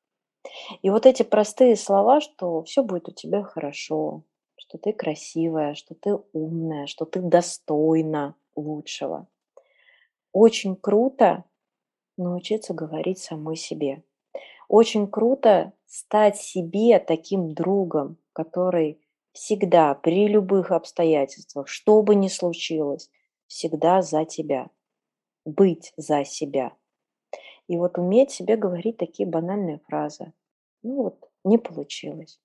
И вот эти простые слова, что всё будет у тебя хорошо, что ты красивая, что ты умная, что ты достойна лучшего. Очень круто научиться говорить самой себе. Очень круто стать себе таким другом, который всегда, при любых обстоятельствах, что бы ни случилось, всегда за тебя, быть за себя. И вот уметь себе говорить такие банальные фразы: "Ну вот не получилось".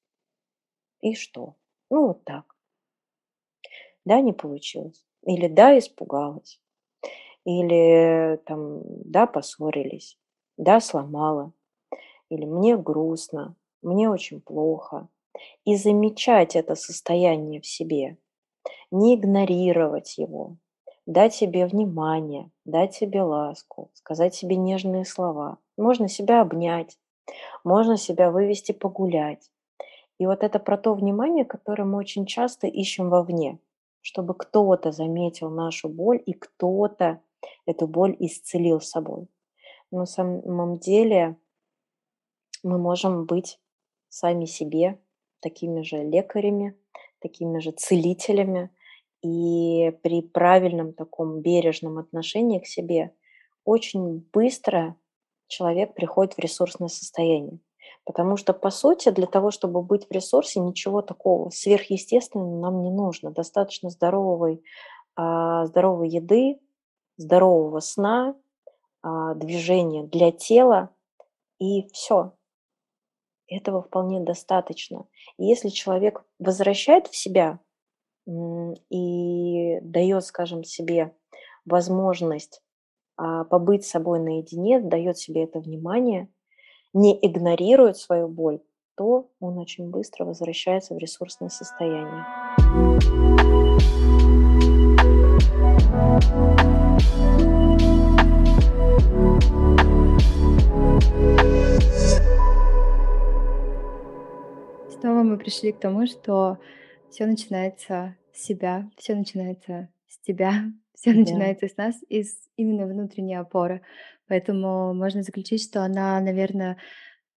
И что? Ну вот так. Да, не получилось. Или да, испугалась. Или там да, поссорились, да, сломала. Или мне грустно, мне очень плохо. И замечать это состояние в себе, не игнорировать его, дать себе внимание, дать себе ласку, сказать себе нежные слова. Можно себя обнять, можно себя вывести погулять. И вот это про то внимание, которое мы очень часто ищем вовне, чтобы кто-то заметил нашу боль и кто-то эту боль исцелил собой. На самом деле мы можем быть сами себе такими же лекарями, такими же целителями. И при правильном таком бережном отношении к себе очень быстро человек приходит в ресурсное состояние. Потому что, по сути, для того, чтобы быть в ресурсе, ничего такого сверхъестественного нам не нужно. Достаточно здоровой, а, здоровой еды, здорового сна, а, движения для тела, и всё. Этого вполне достаточно. И если человек возвращает в себя, и даёт, скажем, себе возможность, а, побыть собой наедине, даёт себе это внимание, не игнорирует свою боль, то он очень быстро возвращается в ресурсное состояние. Снова мы пришли к тому, что все начинается с себя, все начинается с тебя, *laughs* все Да. начинается с нас, из именно внутренней опоры. Поэтому можно заключить, что она, наверное,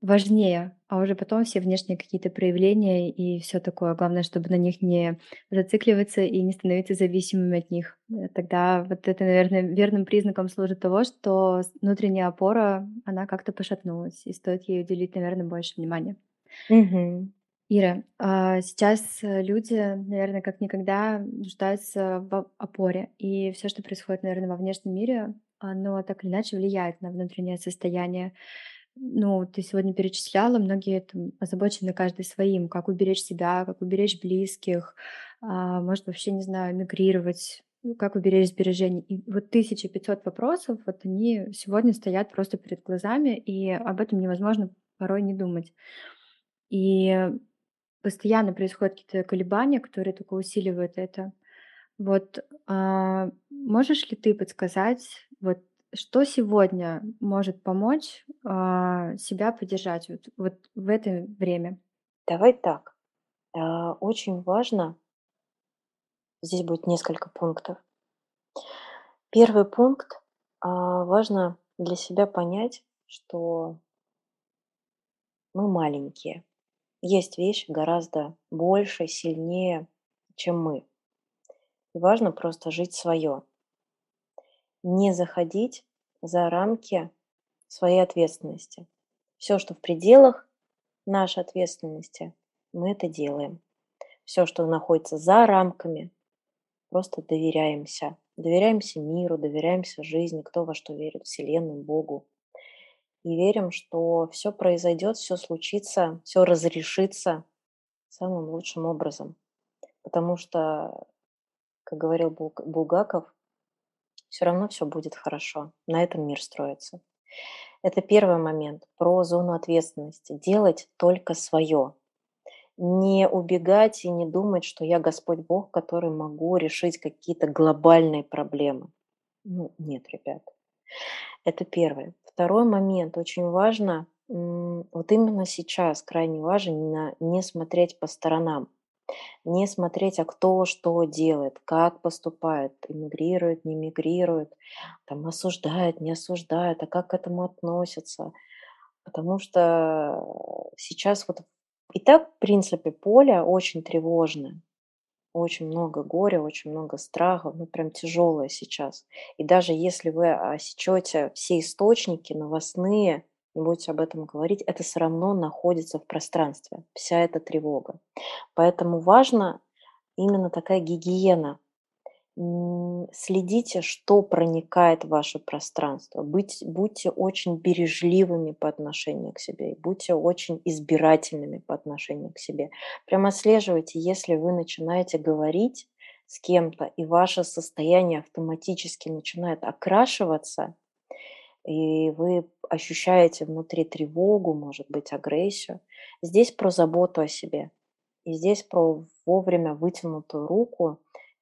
важнее, а уже потом все внешние какие-то проявления и все такое. Главное, чтобы на них не зацикливаться и не становиться зависимыми от них. Э, Тогда вот это, наверное, верным признаком служит того, что внутренняя опора, она как-то пошатнулась, и стоит ей уделить, наверное, больше внимания. Мгм. Ира, а, сейчас э, люди, наверное, как никогда нуждаются в опоре, и все, что происходит, наверное, во внешнем мире, оно так или иначе влияет на внутреннее состояние. Ну, ты сегодня перечисляла, многие там озабочены каждый своим, как уберечь себя, как уберечь близких, а, может, вообще, не знаю, мигрировать, ну, как уберечь сбережения. И вот 1500 вопросов, вот они сегодня стоят просто перед глазами, и об этом невозможно порой не думать. И постоянно происходят какие-то колебания, которые только усиливают это. Вот, а, можешь ли ты подсказать, вот что сегодня может помочь, а, себя поддержать вот вот в это время? Давай так. А, Очень важно, здесь будет несколько пунктов. Первый пункт, а, важно для себя понять, что мы маленькие. Есть вещи гораздо больше, сильнее, чем мы. И важно просто жить свое. Не заходить за рамки своей ответственности. Все, что в пределах нашей ответственности, мы это делаем. Все, что находится за рамками, просто доверяемся. Доверяемся миру, доверяемся жизни, кто во что верит, Вселенной, Богу. И верим, что все произойдет, все случится, все разрешится самым лучшим образом. Потому что, как говорил Булг- Булгаков, все равно все будет хорошо. На этом мир строится. Это первый момент про зону ответственности. Делать только свое. Не убегать и не думать, что я Господь Бог, который могу решить какие-то глобальные проблемы. Ну, нет, ребят. Это первое. Второй момент, очень важно, вот именно сейчас крайне важно не смотреть по сторонам, не смотреть, а кто что делает, как поступает, эмигрирует, не мигрирует, там осуждает, не осуждает, а как к этому относятся. Потому что сейчас вот и так, в принципе, поле очень тревожное. Очень много горя, очень много страха, ну прям тяжелое сейчас. И даже если вы осечете все источники новостные, не будете об этом говорить, это все равно находится в пространстве, вся эта тревога. Поэтому важно именно такая гигиена. Следите, что проникает в ваше пространство. Быть, будьте очень бережливыми по отношению к себе, и будьте очень избирательными по отношению к себе. Прямо отслеживайте, если вы начинаете говорить с кем-то, и ваше состояние автоматически начинает окрашиваться, и вы ощущаете внутри тревогу, может быть, агрессию. Здесь про заботу о себе. И здесь про вовремя вытянутую руку,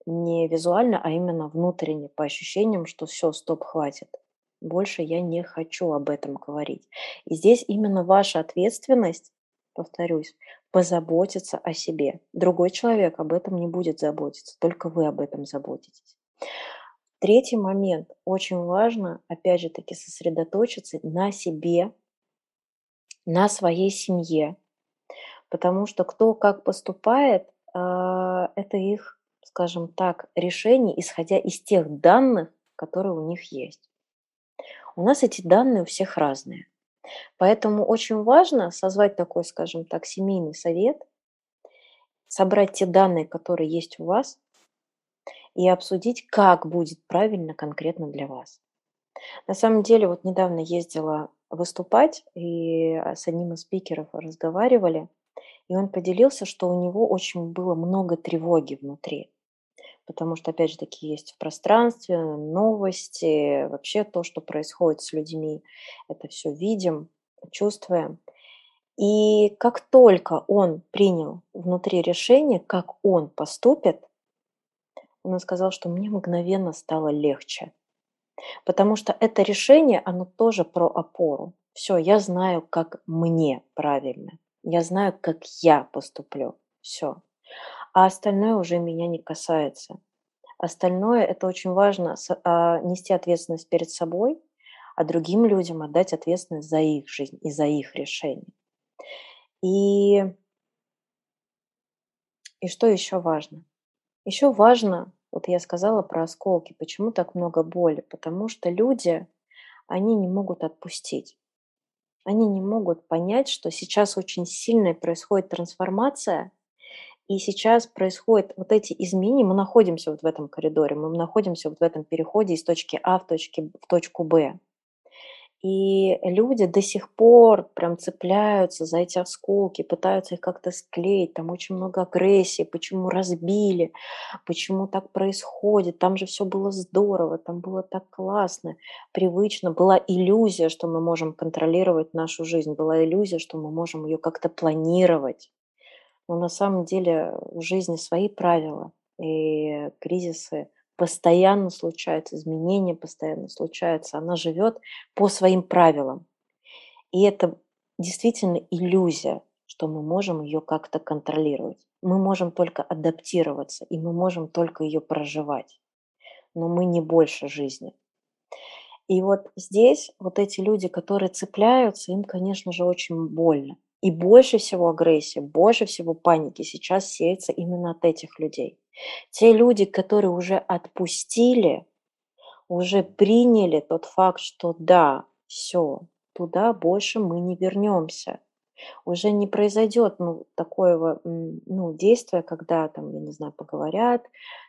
не визуально, а именно внутренне, по ощущениям, что все, стоп, хватит. Больше я не хочу об этом говорить. И здесь именно ваша ответственность, повторюсь, позаботиться о себе. Другой человек об этом не будет заботиться, только вы об этом заботитесь. Третий момент. Очень важно, опять же таки, сосредоточиться на себе, на своей семье, потому что кто как поступает, а, это их, скажем так, решение, исходя из тех данных, которые у них есть. У нас эти данные у всех разные. Поэтому очень важно созвать такой, скажем так, семейный совет, собрать те данные, которые есть у вас, и обсудить, как будет правильно конкретно для вас. На самом деле, вот недавно ездила выступать, и а, с одним из спикеров разговаривали, и он поделился, что у него очень было много тревоги внутри. Потому что, опять же таки, есть в пространстве новости, вообще то, что происходит с людьми, это все видим, чувствуем. И как только он принял внутри решение, как он поступит, он сказал, что мне мгновенно стало легче. Потому что это решение, оно тоже про опору. Все, я знаю, как мне правильно. Я знаю, как я поступлю. Все. А остальное уже меня не касается. Остальное это очень важно а, нести ответственность перед собой, а другим людям отдать ответственность за их жизнь и за их решение. И, и что еще важно? Еще важно, вот я сказала про осколки, почему так много боли? Потому что люди, они не могут отпустить. Они не могут понять, что сейчас очень сильная происходит трансформация, и сейчас происходят вот эти изменения, мы находимся вот в этом коридоре, мы находимся вот в этом переходе из точки А в, точке, в точку Б. И люди до сих пор прям цепляются за эти осколки, пытаются их как-то склеить. Там очень много агрессии, почему разбили, почему так происходит. Там же все было здорово, там было так классно, привычно. Была иллюзия, что мы можем контролировать нашу жизнь, была иллюзия, что мы можем ее как-то планировать. Но на самом деле в жизни свои правила, и кризисы – постоянно случаются, изменения постоянно случаются, она живет по своим правилам. И это действительно иллюзия, что мы можем ее как-то контролировать. Мы можем только адаптироваться, и мы можем только ее проживать. Но мы не больше жизни. И вот здесь вот эти люди, которые цепляются, им, конечно же, очень больно. И больше всего агрессии, больше всего паники сейчас сеется именно от этих людей. Те люди, которые уже отпустили, уже приняли тот факт, что да, все, туда больше мы не вернемся. Уже не произойдет ну, такое ну, действие, когда там, я не знаю, поговорят,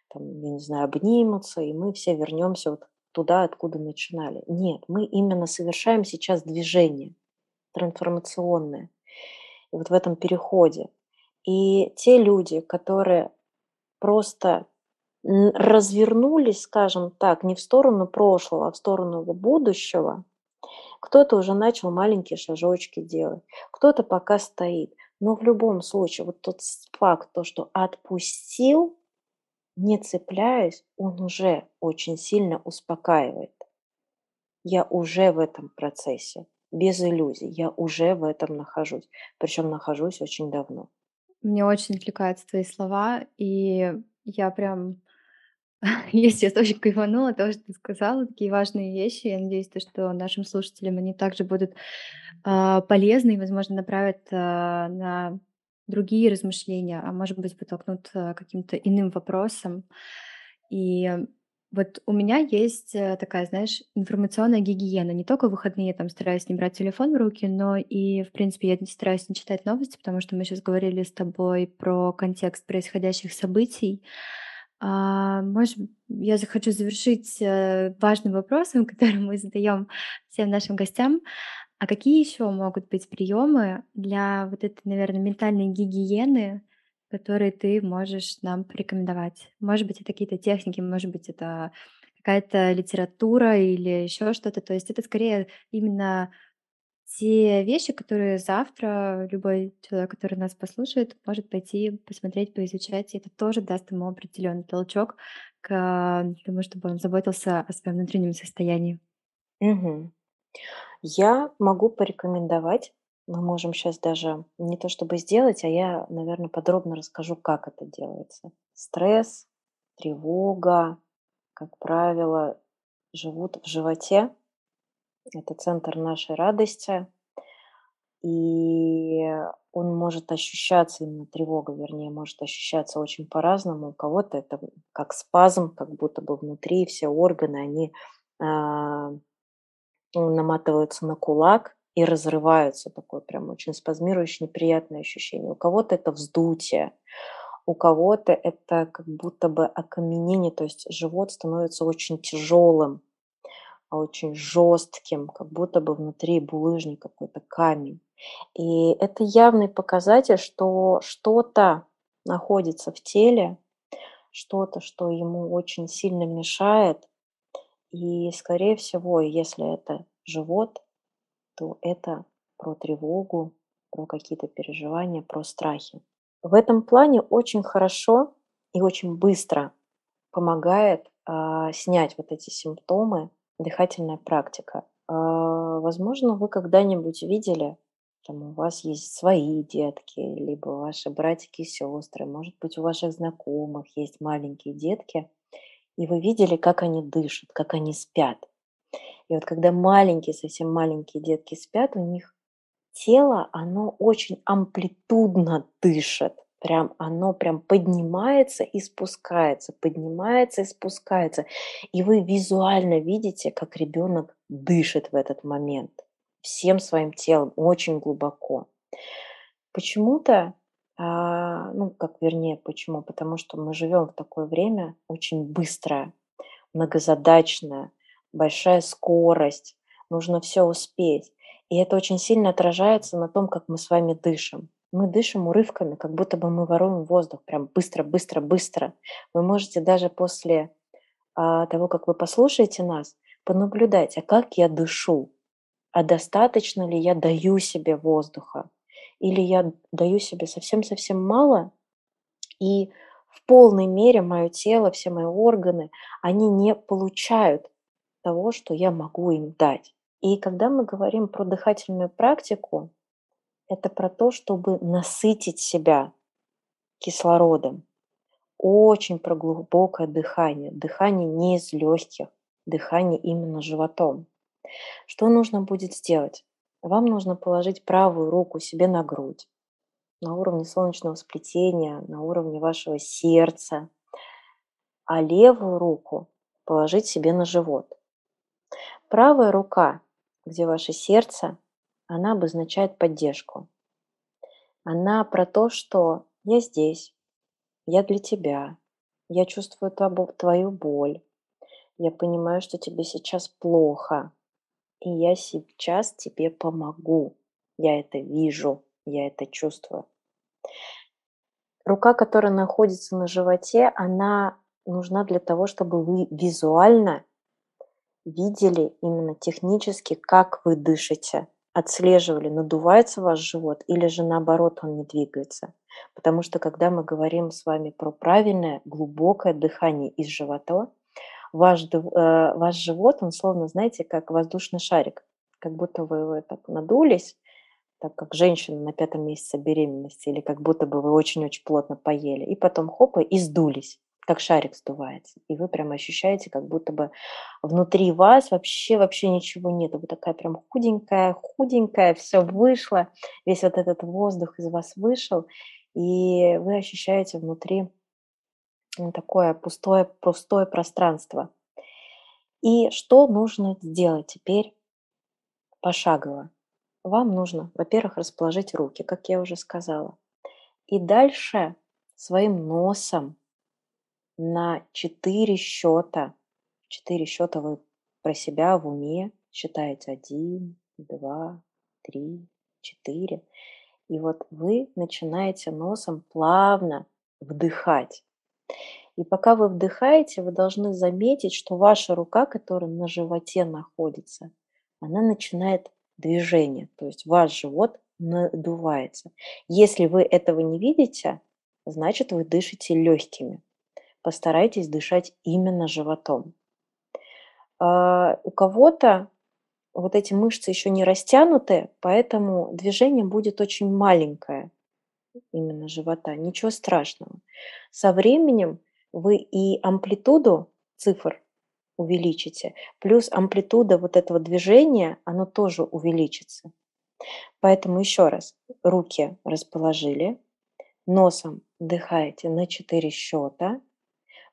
там, я не знаю, обнимутся, и мы все вернемся вот туда, откуда начинали. Нет, мы именно совершаем сейчас движение трансформационное. И вот в этом переходе. И те люди, которые просто развернулись, скажем так, не в сторону прошлого, а в сторону будущего, кто-то уже начал маленькие шажочки делать, кто-то пока стоит. Но в любом случае, вот тот факт, то, что отпустил, не цепляясь, он уже очень сильно успокаивает. Я уже в этом процессе, без иллюзий, я уже в этом нахожусь. Причем нахожусь очень давно. Мне очень отвлекаются твои слова, и я прям, *laughs* я сейчас очень кайфанула того, что ты сказала, такие важные вещи. Я надеюсь, то, что нашим слушателям они также будут а, полезны и, возможно, направят а, на другие размышления, а может быть, подтолкнут а, каким-то иным вопросом. И вот у меня есть э, такая, знаешь, информационная гигиена. Не только в выходные я там стараюсь не брать телефон в руки, но и, в принципе, я стараюсь не читать новости, потому что мы сейчас говорили с тобой про контекст происходящих событий. А, может, я захочу завершить э, важным вопросом, *laughs* который мы задаем всем нашим гостям. А какие еще могут быть приемы для вот этой, наверное, ментальной гигиены, которые ты можешь нам порекомендовать? Может быть, это какие-то техники, может быть, это какая-то литература или еще что-то. То есть это скорее именно те вещи, которые завтра любой человек, который нас послушает, может пойти посмотреть, поизучать, и это тоже даст ему определенный толчок к тому, чтобы он заботился о своем внутреннем состоянии. Угу. Я могу порекомендовать мы можем сейчас даже не то чтобы сделать, а я, наверное, подробно расскажу, как это делается. Стресс, тревога, как правило, живут в животе. Это центр нашей радости. И он может ощущаться, именно тревога, вернее, может ощущаться очень по-разному. У кого-то это как спазм, как будто бы внутри все органы, они э, наматываются на кулак, и разрываются. Такое прям очень спазмирующее, неприятное ощущение. У кого-то это вздутие, у кого-то это как будто бы окаменение, то есть живот становится очень тяжелым, очень жестким, как будто бы внутри булыжник какой-то камень. И это явный показатель, что что-то находится в теле, что-то, что ему очень сильно мешает. И, скорее всего, если это живот, то это про тревогу, про какие-то переживания, про страхи. В этом плане очень хорошо и очень быстро помогает а, снять вот эти симптомы дыхательная практика. А, возможно, вы когда-нибудь видели, там у вас есть свои детки, либо ваши братики и сестры, может быть, у ваших знакомых есть маленькие детки, и вы видели, как они дышат, как они спят. И вот когда маленькие, совсем маленькие детки спят, у них тело, оно очень амплитудно дышит. Прям оно прям поднимается и спускается, поднимается и спускается. И вы визуально видите, как ребенок дышит в этот момент всем своим телом, очень глубоко. Почему-то, а, ну, как вернее, почему? Потому что мы живем в такое время очень быстрое, многозадачное, большая скорость, нужно все успеть. И это очень сильно отражается на том, как мы с вами дышим. Мы дышим урывками, как будто бы мы воруем воздух, прям быстро, быстро, быстро. Вы можете даже после а, того, как вы послушаете нас, понаблюдать, а как я дышу, а достаточно ли я даю себе воздуха, или я даю себе совсем-совсем мало, и в полной мере мое тело, все мои органы, они не получают того, что я могу им дать. И когда мы говорим про дыхательную практику, это про то, чтобы насытить себя кислородом. Очень про глубокое дыхание. Дыхание не из легких, дыхание именно животом. Что нужно будет сделать? Вам нужно положить правую руку себе на грудь, на уровне солнечного сплетения, на уровне вашего сердца, а левую руку положить себе на живот. Правая рука где ваше сердце, она обозначает поддержку. Она про то, что я здесь, я для тебя, я чувствую твою боль, я понимаю, что тебе сейчас плохо, и я сейчас тебе помогу. Я это вижу, я это чувствую. Рука, которая находится на животе, она нужна для того, чтобы вы визуально видели именно технически, как вы дышите, отслеживали, надувается ваш живот или же наоборот он не двигается. Потому что когда мы говорим с вами про правильное глубокое дыхание из живота, ваш, э, ваш живот, он словно, знаете, как воздушный шарик, как будто вы его так надулись, так как женщина на пятом месяце беременности, или как будто бы вы очень-очень плотно поели, и потом хопа, и сдулись как шарик сдувается. И вы прям ощущаете, как будто бы внутри вас вообще, вообще ничего нет. Вы такая прям худенькая, худенькая, все вышло, весь вот этот воздух из вас вышел, и вы ощущаете внутри такое пустое, пустое пространство. И что нужно сделать теперь пошагово? Вам нужно, во-первых, расположить руки, как я уже сказала. И дальше своим носом на четыре счета. Четыре счета вы про себя в уме считаете. Один, два, три, четыре. И вот вы начинаете носом плавно вдыхать. И пока вы вдыхаете, вы должны заметить, что ваша рука, которая на животе находится, она начинает движение, то есть ваш живот надувается. Если вы этого не видите, значит вы дышите легкими постарайтесь дышать именно животом. А, у кого-то вот эти мышцы еще не растянуты, поэтому движение будет очень маленькое именно живота. Ничего страшного. Со временем вы и амплитуду цифр увеличите, плюс амплитуда вот этого движения, оно тоже увеличится. Поэтому еще раз, руки расположили, носом вдыхаете на 4 счета,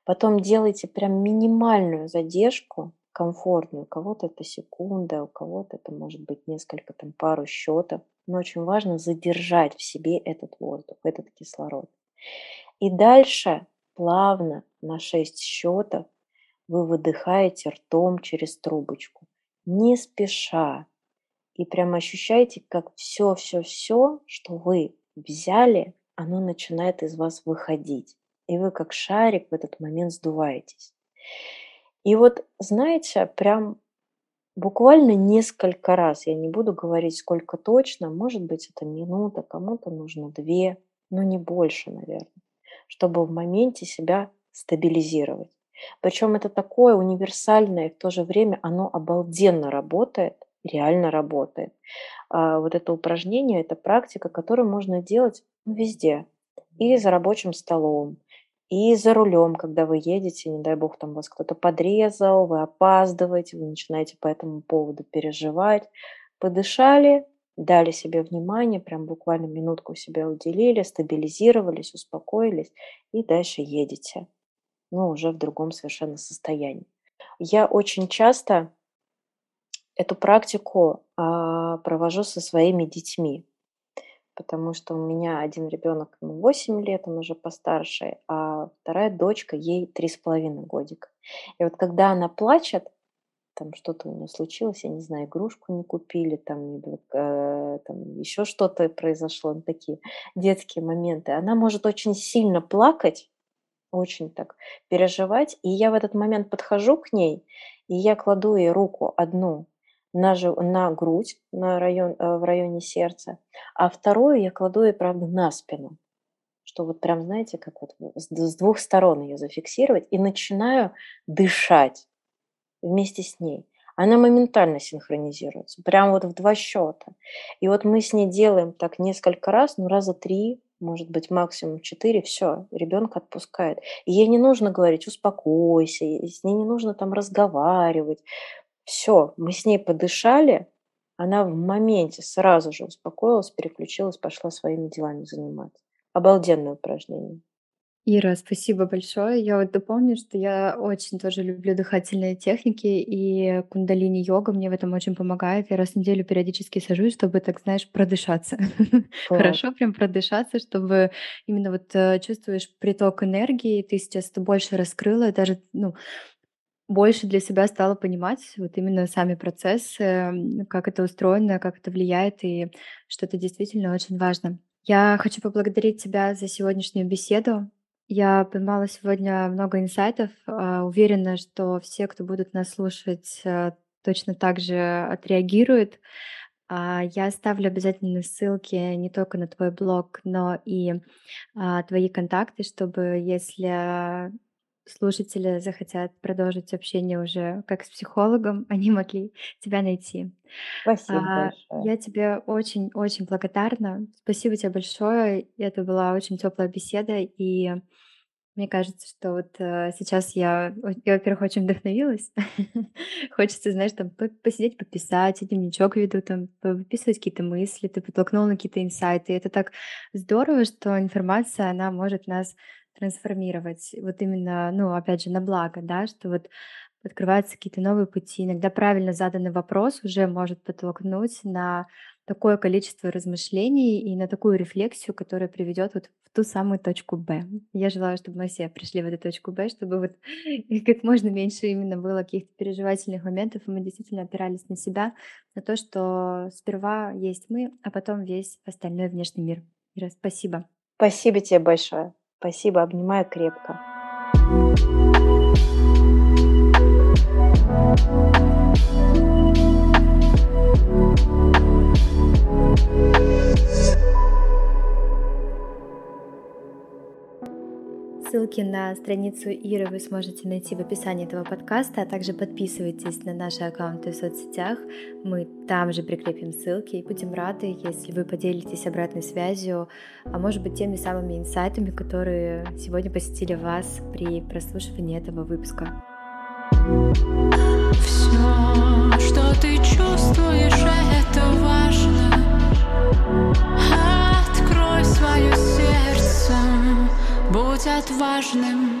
Потом делайте прям минимальную задержку, комфортную. У кого-то это секунда, у кого-то это может быть несколько, там, пару счетов. Но очень важно задержать в себе этот воздух, этот кислород. И дальше плавно на 6 счетов вы выдыхаете ртом через трубочку, не спеша. И прям ощущаете, как все-все-все, что вы взяли, оно начинает из вас выходить и вы как шарик в этот момент сдуваетесь. И вот, знаете, прям буквально несколько раз, я не буду говорить сколько точно, может быть это минута, кому-то нужно две, но не больше, наверное, чтобы в моменте себя стабилизировать. Причем это такое универсальное, и в то же время оно обалденно работает, реально работает. А вот это упражнение, это практика, которую можно делать везде. И за рабочим столом, и за рулем, когда вы едете, не дай бог, там вас кто-то подрезал, вы опаздываете, вы начинаете по этому поводу переживать. Подышали, дали себе внимание, прям буквально минутку себя уделили, стабилизировались, успокоились и дальше едете. Ну, уже в другом совершенно состоянии. Я очень часто эту практику а, провожу со своими детьми потому что у меня один ребенок ему 8 лет, он уже постарше, а вторая дочка, ей три с половиной годика. И вот когда она плачет, там что-то у нее случилось, я не знаю, игрушку не купили, там, э, там еще что-то произошло, ну, такие детские моменты. Она может очень сильно плакать, очень так переживать, и я в этот момент подхожу к ней, и я кладу ей руку одну на, на грудь, на район, э, в районе сердца, а вторую я кладу ей, правда, на спину, что вот прям, знаете, как вот с двух сторон ее зафиксировать, и начинаю дышать вместе с ней. Она моментально синхронизируется, прям вот в два счета. И вот мы с ней делаем так несколько раз, ну раза три, может быть, максимум четыре, все, ребенка отпускает. И ей не нужно говорить, успокойся, с ней не нужно там разговаривать. Все, мы с ней подышали, она в моменте сразу же успокоилась, переключилась, пошла своими делами заниматься. Обалденное упражнение. Ира, спасибо большое. Я вот дополню, что я очень тоже люблю дыхательные техники, и кундалини-йога мне в этом очень помогает. Я раз в неделю периодически сажусь, чтобы, так знаешь, продышаться. *laughs* Хорошо прям продышаться, чтобы именно вот э, чувствуешь приток энергии, ты сейчас больше раскрыла, даже, ну, больше для себя стала понимать вот именно сами процессы, как это устроено, как это влияет, и что это действительно очень важно. Я хочу поблагодарить тебя за сегодняшнюю беседу. Я поймала сегодня много инсайтов. А, уверена, что все, кто будут нас слушать, э, точно так же отреагируют. А, я оставлю обязательно ссылки не только на твой блог, но и а, твои контакты, чтобы, если слушатели захотят продолжить общение уже как с психологом, они могли тебя найти. Спасибо а, большое. Я тебе очень-очень благодарна. Спасибо тебе большое. Это была очень теплая беседа, и мне кажется, что вот э, сейчас я, я, во-первых, очень вдохновилась. *laughs* Хочется, знаешь, там посидеть, пописать, дневничок веду, там выписывать какие-то мысли, ты подтолкнул на какие-то инсайты. И это так здорово, что информация, она может нас трансформировать вот именно, ну, опять же, на благо, да, что вот открываются какие-то новые пути. Иногда правильно заданный вопрос уже может подтолкнуть на такое количество размышлений и на такую рефлексию, которая приведет вот в ту самую точку Б. Я желаю, чтобы мы все пришли в эту точку Б, чтобы вот *laughs* как можно меньше именно было каких-то переживательных моментов, и мы действительно опирались на себя, на то, что сперва есть мы, а потом весь остальной внешний мир. Ира, спасибо. Спасибо тебе большое. Спасибо, обнимаю крепко. Ссылки на страницу Иры вы сможете найти в описании этого подкаста, а также подписывайтесь на наши аккаунты в соцсетях. Мы там же прикрепим ссылки и будем рады, если вы поделитесь обратной связью, а может быть теми самыми инсайтами, которые сегодня посетили вас при прослушивании этого выпуска. Все, что ты чувствуешь, это важно. Открой свое сердце. Будь отважным